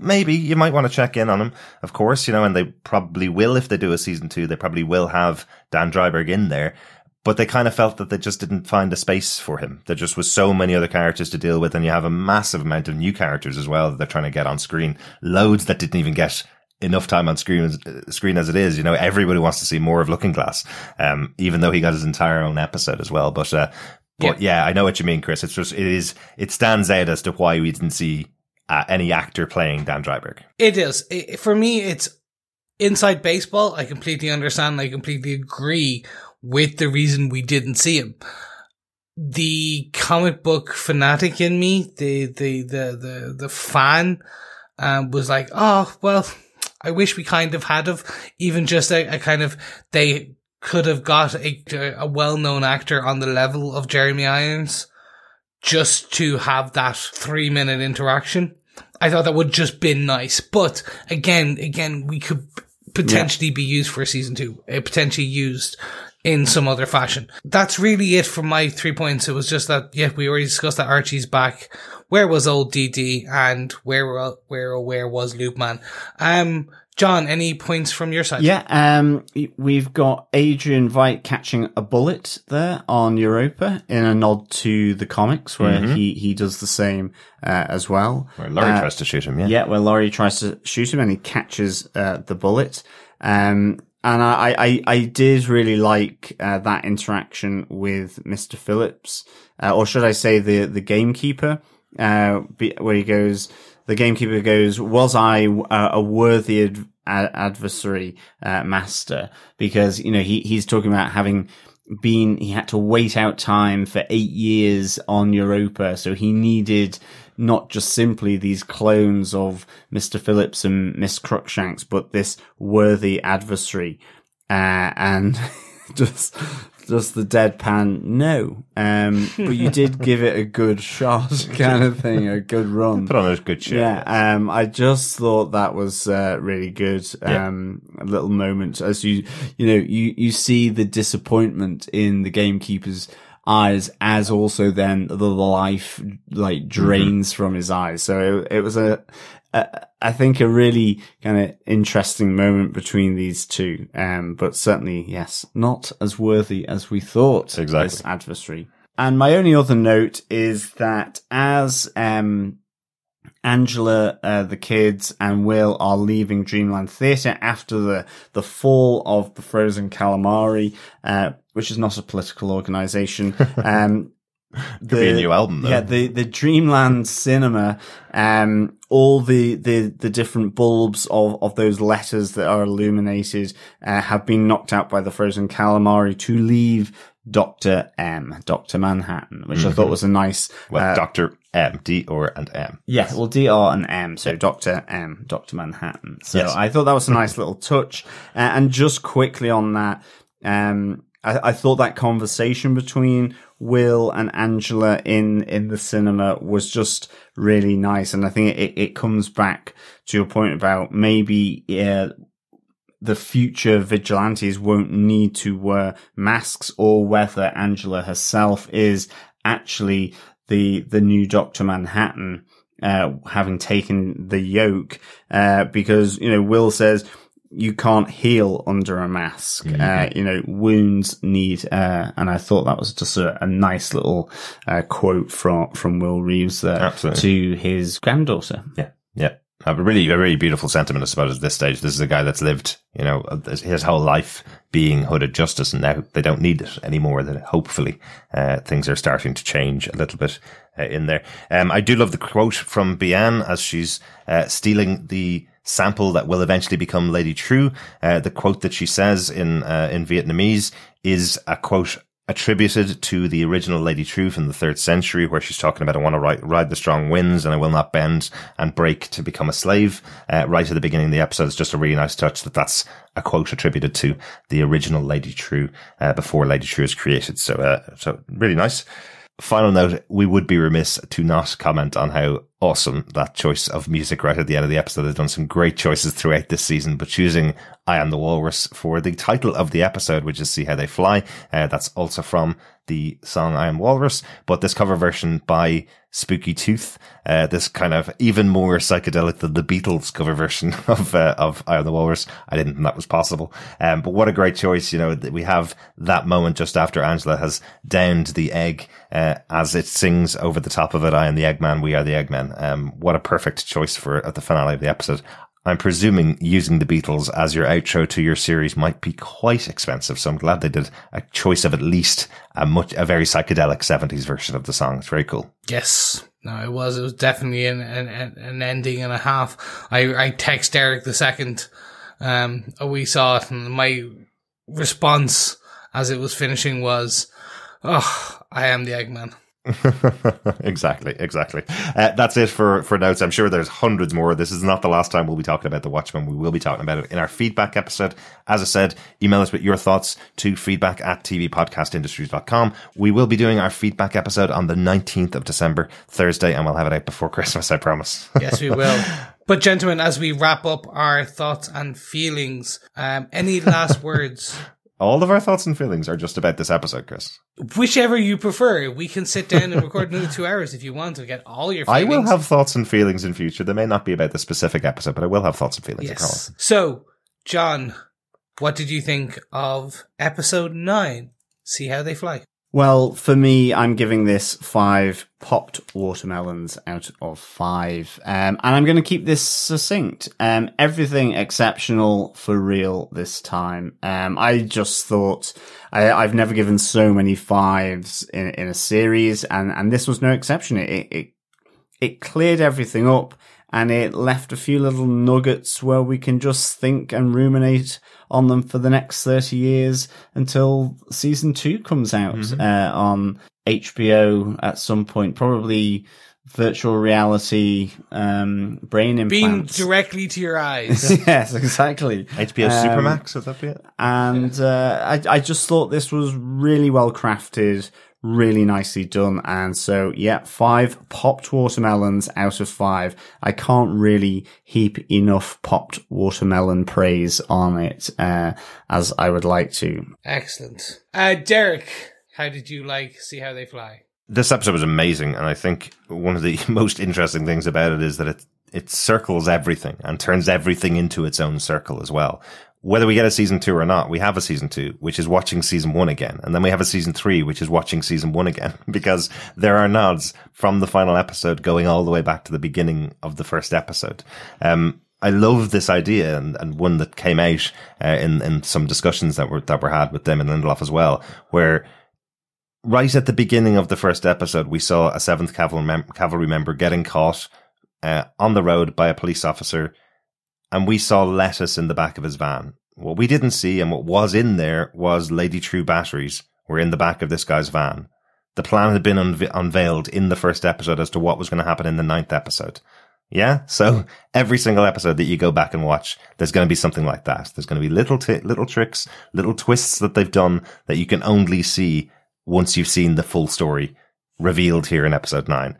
Speaker 2: Maybe you might want to check in on him, of course, you know, and they probably will if they do a season two. They probably will have Dan Dreiberg in there, but they kind of felt that they just didn't find a space for him. There just was so many other characters to deal with, and you have a massive amount of new characters as well that they're trying to get on screen. Loads that didn't even get enough time on screen as, uh, screen as it is. You know, everybody wants to see more of Looking Glass, um, even though he got his entire own episode as well. But, uh, but yeah. I know what you mean, Chris. It's just, it is, it stands out as to why we didn't see uh, any actor playing Dan Dreiberg.
Speaker 1: It is. I for me, it's inside baseball. I completely understand. I completely agree with the reason we didn't see him. The comic book fanatic in me, the, the, the, the, the fan, um, was like, oh, well, I wish we kind of had of even just a, a kind of, they could have got a, a well-known actor on the level of Jeremy Irons just to have that three minute interaction. I thought that would just been nice. But again, again, we could potentially be used for season two, uh, potentially used in some other fashion. That's really it for my three points. It was just that, yeah, we already discussed that Archie's back. Where was old DD and where, where, where was Lube Man? Um, John, any points from your side?
Speaker 3: Yeah, um, we've got Adrian Veidt catching a bullet there on Europa in a nod to the comics where
Speaker 2: Mm-hmm.
Speaker 3: he, he does the same, uh, as well.
Speaker 2: Where Laurie
Speaker 3: Uh,
Speaker 2: tries to shoot him, yeah.
Speaker 3: Yeah, where Laurie tries to shoot him and he catches uh, the bullet. Um, and I, I, I did really like uh, that interaction with Mr. Phillips, uh, or should I say the the gamekeeper, uh, where he goes. The gamekeeper goes, "Was I uh, a worthy ad- adversary, uh, master?" Because you know he he's talking about having been he had to wait out time for eight years on Europa, so he needed not just simply these clones of Mr. Phillips and Miss Crookshanks, but this worthy adversary. Uh, and just, just the deadpan, no. Um, but you did give it a good shot kind of thing, a good run.
Speaker 2: Put on a good show.
Speaker 3: Yeah, um, I just thought that was uh, really good.
Speaker 2: Yeah.
Speaker 3: Um, a little moment as you, you know, you you see the disappointment in the gamekeeper's eyes, as also then the life like drains from his eyes. So it, it was a, a, I think, a really kind of interesting moment between these two. Um, but certainly, yes, not as worthy as we thought.
Speaker 2: Exactly.
Speaker 3: This adversary. And my only other note is that as um, Angela, uh, the kids, and Will are leaving Dreamland Theatre after the the fall of the Frozen Calamari, uh, which is not a political organisation. Um,
Speaker 2: Could be a new album, though.
Speaker 3: Yeah, the the Dreamland Cinema, um, all the the the different bulbs of of those letters that are illuminated uh, have been knocked out by the Frozen Calamari to leave. Doctor M, Doctor Manhattan, which I thought was a nice,
Speaker 2: Well,
Speaker 3: uh,
Speaker 2: Dr. M, D or and M.
Speaker 3: yeah, well, DR and M, so Doctor M, Doctor Manhattan. So
Speaker 2: Yes.
Speaker 3: I thought that was a nice little touch. Uh, and just quickly on that, um, I, I thought that conversation between Will and Angela in in the cinema was just really nice, and I think it it comes back to your point about maybe uh, the future vigilantes won't need to wear masks or whether Angela herself is actually the, the new Dr. Manhattan, uh, having taken the yoke, uh, because, you know, Will says, you can't heal under a mask. Uh, you know, wounds need, uh, and I thought that was just a, a nice little, uh, quote from, from Will Reeves there
Speaker 2: Absolutely.
Speaker 3: to his granddaughter.
Speaker 2: Yeah, yeah. A really, a really beautiful sentiment, I suppose, at this stage. This is a guy that's lived, you know, his whole life being hooded justice, and now they don't need it anymore. That hopefully uh, things are starting to change a little bit uh, in there. Um, I do love the quote from Bian as she's uh, stealing the sample that will eventually become Lady Trieu. Uh, the quote that she says in uh, in Vietnamese is a quote attributed to the original Lady Trieu from the third century, where she's talking about, I want to ride, ride the strong winds and I will not bend and break to become a slave. Uh, right at the beginning of the episode, it's just a really nice touch that that's a quote attributed to the original Lady Trieu, uh, before Lady Trieu is created. So, uh, so really nice. Final note, we would be remiss to not comment on how awesome that choice of music right at the end of the episode. They've done some great choices throughout this season, but choosing I Am the Walrus for the title of the episode, which is See How They Fly. Uh, that's also from the song I Am Walrus, but this cover version by Spooky Tooth, uh, this kind of even more psychedelic than the Beatles cover version of, uh, of I Am the Walrus. I didn't think that was possible. Um, but what a great choice. You know, we have that moment just after Angela has downed the egg, uh, as it sings over the top of it. I am the Eggman. We are the Eggmen. Um, what a perfect choice for at the finale of the episode. I'm presuming using the Beatles as your outro to your series might be quite expensive. So I'm glad they did a choice of at least a much, a very psychedelic 70s version of the song. It's very cool.
Speaker 1: Yes. No, it was. It was definitely an an, an ending and a half. I I text Derek the second um we saw it, and my response as it was finishing was, "Oh, I am the Eggman."
Speaker 2: exactly, exactly. Uh, that's it for, for notes. I'm sure there's hundreds more. This is not the last time we'll be talking about The Watchmen. We will be talking about it in our feedback episode. As I said, email us with your thoughts to feedback at tvpodcastindustries.com. We will be doing our feedback episode on the 19th of December, Thursday, and we'll have it out before Christmas, I promise.
Speaker 1: Yes, we will. But gentlemen, as we wrap up our thoughts and feelings, um, any last words
Speaker 2: all of our thoughts and feelings are just about this episode, Chris.
Speaker 1: Whichever you prefer, we can sit down and record another two hours if you want to get all your Feelings.
Speaker 2: I will have thoughts and feelings in future. They may not be about the specific episode, but I will have thoughts and feelings.
Speaker 1: Yes. So, John, what did you think of episode nine? See how they fly.
Speaker 3: Well, for me, I'm giving this five popped watermelons out of five. Um, and I'm going to keep this succinct. Um, everything exceptional for real this time. Um, I just thought I, I've never given so many fives in, in a series and, and this was no exception. It, it, it cleared everything up and it left a few little nuggets where we can just think and ruminate on them for the next 30 years until season two comes out uh, on HBO at some point, probably virtual reality um, brain
Speaker 1: Beam
Speaker 3: implants.
Speaker 1: directly to your eyes.
Speaker 3: yes, exactly.
Speaker 2: HBO
Speaker 3: Um,
Speaker 2: Supermax, would that be it?
Speaker 3: and uh, I, I just thought this was really well crafted, really nicely done. And so, yeah, five popped watermelons out of five. I can't really heap enough popped watermelon praise on it uh, as I would like to.
Speaker 1: Excellent. Uh, Derek, how did you like See How They Fly?
Speaker 2: This episode was amazing, and I think one of the most interesting things about it is that it it circles everything and turns everything into its own circle as well. Whether we get a season two or not, we have a season two, which is watching season one again, and then we have a season three, which is watching season one again, because there are nods from the final episode going all the way back to the beginning of the first episode. Um, I love this idea and, and one that came out uh, in in some discussions that were that were had with Damon Lindelof as well, where right at the beginning of the first episode, we saw a seventh cavalry, mem- cavalry member getting caught uh, on the road by a police officer, and we saw lettuce in the back of his van. What we didn't see and what was in there was Lady Trieu batteries were in the back of this guy's van. The plan had been unve- unveiled in the first episode as to what was going to happen in the ninth episode. Yeah. So every single episode that you go back and watch, there's going to be something like that. There's going to be little, t- little tricks, little twists that they've done that you can only see once you've seen the full story revealed here in episode nine.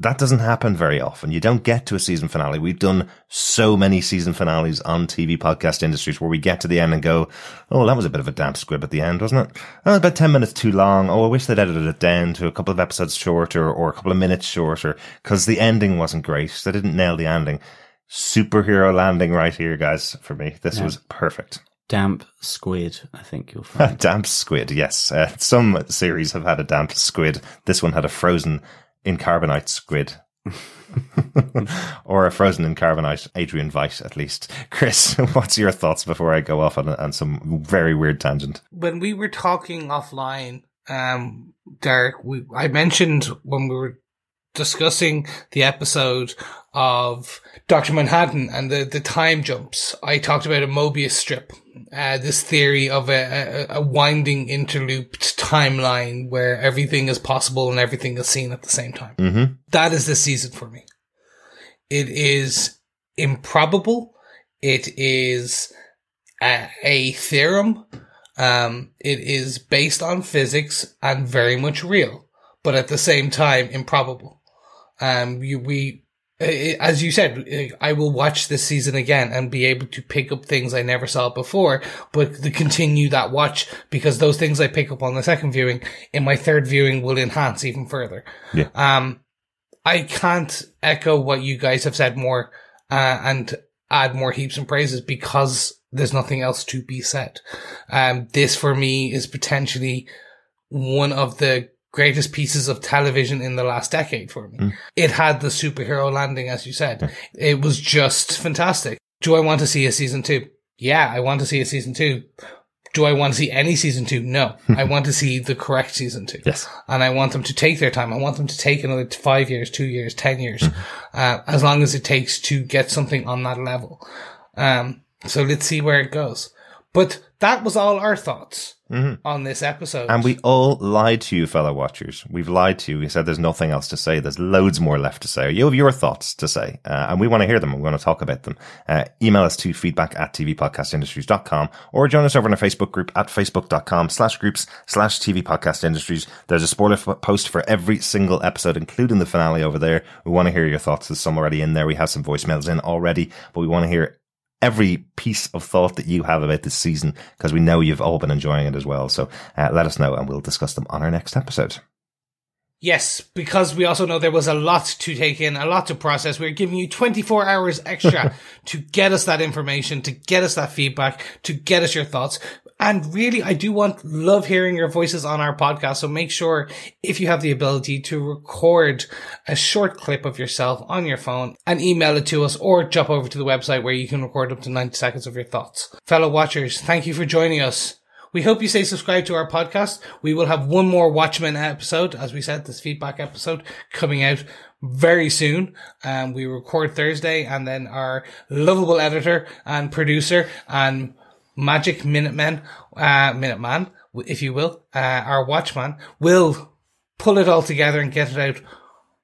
Speaker 2: That doesn't happen very often. You don't get to a season finale. We've done so many season finales on TV podcast industries where we get to the end and go, Oh, that was a bit of a damp squib at the end, wasn't it? Oh, about 10 minutes too long. Oh, I wish they'd edited it down to a couple of episodes shorter or a couple of minutes shorter because the ending wasn't great. They didn't nail the ending. Superhero landing right here, guys, for me. This was perfect.
Speaker 3: Damp squid, I think you'll find.
Speaker 2: damp squid, yes. Uh, some series have had a damp squid. This one had a frozen in carbonite squid. or a frozen in carbonite Adrian Veidt, at least. Chris, what's your thoughts before I go off on, on some very weird tangent?
Speaker 1: When we were talking offline, um, Derek, we, I mentioned when we were discussing the episode of Dr. Manhattan and the, the time jumps, I talked about a Mobius strip, uh, this theory of a, a, a winding interlooped timeline where everything is possible and everything is seen at the same time.
Speaker 2: Mm-hmm.
Speaker 1: That is this season for me. It is improbable. It is a, a theorem. Um, it is based on physics and very much real, but at the same time improbable. Um, you, we, as you said, eh, I will watch this season again and be able to pick up things I never saw before, but to continue that watch because those things I pick up on the second viewing in my third viewing will enhance even further.
Speaker 2: Yeah.
Speaker 1: Um, I can't echo what you guys have said more, uh, and add more heaps and praises because there's nothing else to be said. Um, this for me is potentially one of the greatest pieces of television in the last decade for me. It had the superhero landing, as you said. It was just fantastic. Do I want to see a season two? Yeah, I want to see a season two. Do I want to see any season two? No. I want to see the correct season two.
Speaker 2: Yes.
Speaker 1: And I want them to take their time. I want them to take another five years, two years, ten years, uh, as long as it takes to get something on that level. Um, so let's see where it goes. But that was all our thoughts on this episode.
Speaker 2: And we all lied to you, fellow watchers. We've lied to you. We said there's nothing else to say. There's loads more left to say. You have your thoughts to say, uh, and we want to hear them. We want to talk about them. Uh, email us to feedback at tvpodcastindustries.com or join us over in our Facebook group at facebook.com slash groups slash TV Podcast Industries. There's a spoiler f- post for every single episode, including the finale over there. We want to hear your thoughts. There's some already in there. We have some voicemails in already, but we want to hear every piece of thought that you have about this season because we know you've all been enjoying it as well. So uh, let us know and we'll discuss them on our next episode.
Speaker 1: Yes, because we also know there was a lot to take in, a lot to process. We're giving you 24 hours extra to get us that information, to get us that feedback, to get us your thoughts. And really, I do want, love hearing your voices on our podcast. So make sure if you have the ability to record a short clip of yourself on your phone and email it to us or jump over to the website where you can record up to 90 seconds of your thoughts. Fellow watchers, thank you for joining us. We hope you stay subscribed to our podcast. We will have one more Watchmen episode, as we said, this feedback episode coming out very soon. Um, we record Thursday and then our lovable editor and producer and magic Minutemen, uh, Minuteman, if you will, uh, our Watchman will pull it all together and get it out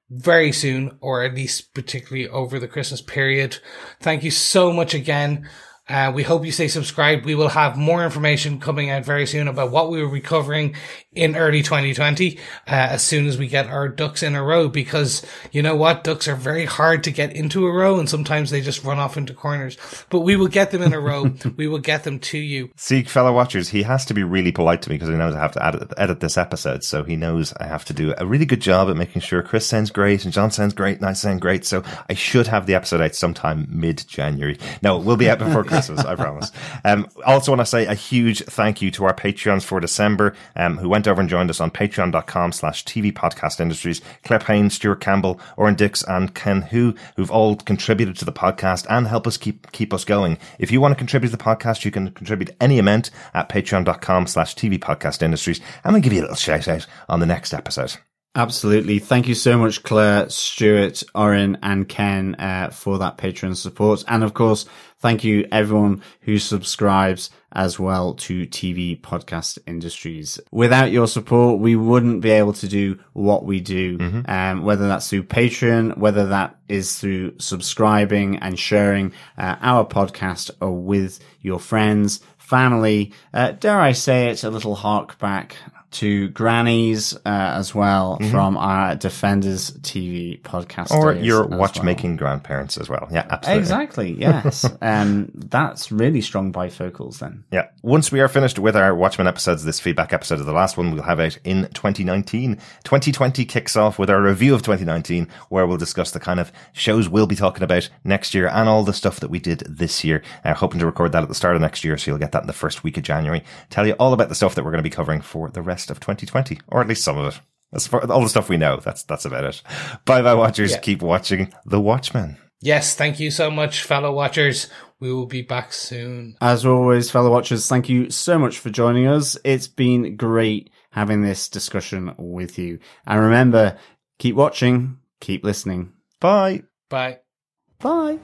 Speaker 1: very soon, or at least particularly over the Christmas period. Thank you so much again. Uh, we hope you stay subscribed. We will have more information coming out very soon about what we will be covering in early 2020 uh, as soon as we get our ducks in a row because you know what? Ducks are very hard to get into a row and sometimes they just run off into corners. But we will get them in a row. we will get them to you.
Speaker 2: See, fellow watchers, he has to be really polite to me because he knows I have to edit, edit this episode. So he knows I have to do a really good job at making sure Chris sounds great and John sounds great and I sound great. So I should have the episode out sometime mid January. No, it will be out before Christmas, I promise. Um, also want to say a huge thank you to our Patreons for December, um, who went over and joined us on patreon.com slash TV podcast industries. Claire Payne, Stuart Campbell, Oren Dix, and Ken Hu, who've all contributed to the podcast and help us keep, keep us going. If you want to contribute to the podcast, you can contribute any amount at patreon.com slash TV podcast industries. And we'll give you a little shout out on the next episode.
Speaker 3: Absolutely. Thank you so much, Claire, Stuart, Oren, and Ken, uh, for that Patreon support. And of course, thank you everyone who subscribes as well to TV podcast industries. Without your support, we wouldn't be able to do what we do.
Speaker 2: Mm-hmm.
Speaker 3: Um, whether that's through Patreon, whether that is through subscribing and sharing uh, our podcast or with your friends, family, uh, dare I say it, a little hark back to grannies uh, as well from our Defenders TV podcast.
Speaker 2: Mm-hmm. Or your
Speaker 3: as well.
Speaker 2: watchmaking grandparents as well. Yeah, absolutely.
Speaker 3: Exactly. Yes. um, that's really strong bifocals then.
Speaker 2: Yeah. Once we are finished with our Watchmen episodes, this feedback episode of the last one we'll have out in 2019. 2020 kicks off with our review of 2019, where we'll discuss the kind of shows we'll be talking about next year and all the stuff that we did this year. Uh, hoping to record that at the start of next year, so you'll get that in the first week of January. Tell you all about the stuff that we're going to be covering for the rest of 2020, or at least some of it. That's for all the stuff we know. That's that's about it. Bye bye, watchers.
Speaker 1: Yeah.
Speaker 2: Keep watching The Watchmen.
Speaker 1: Yes, thank you so much, fellow watchers. We will be back soon.
Speaker 3: As always, fellow watchers, thank you so much for joining us. It's been great having this discussion with you. And remember, keep watching, keep listening.
Speaker 2: Bye.
Speaker 1: Bye.
Speaker 3: Bye.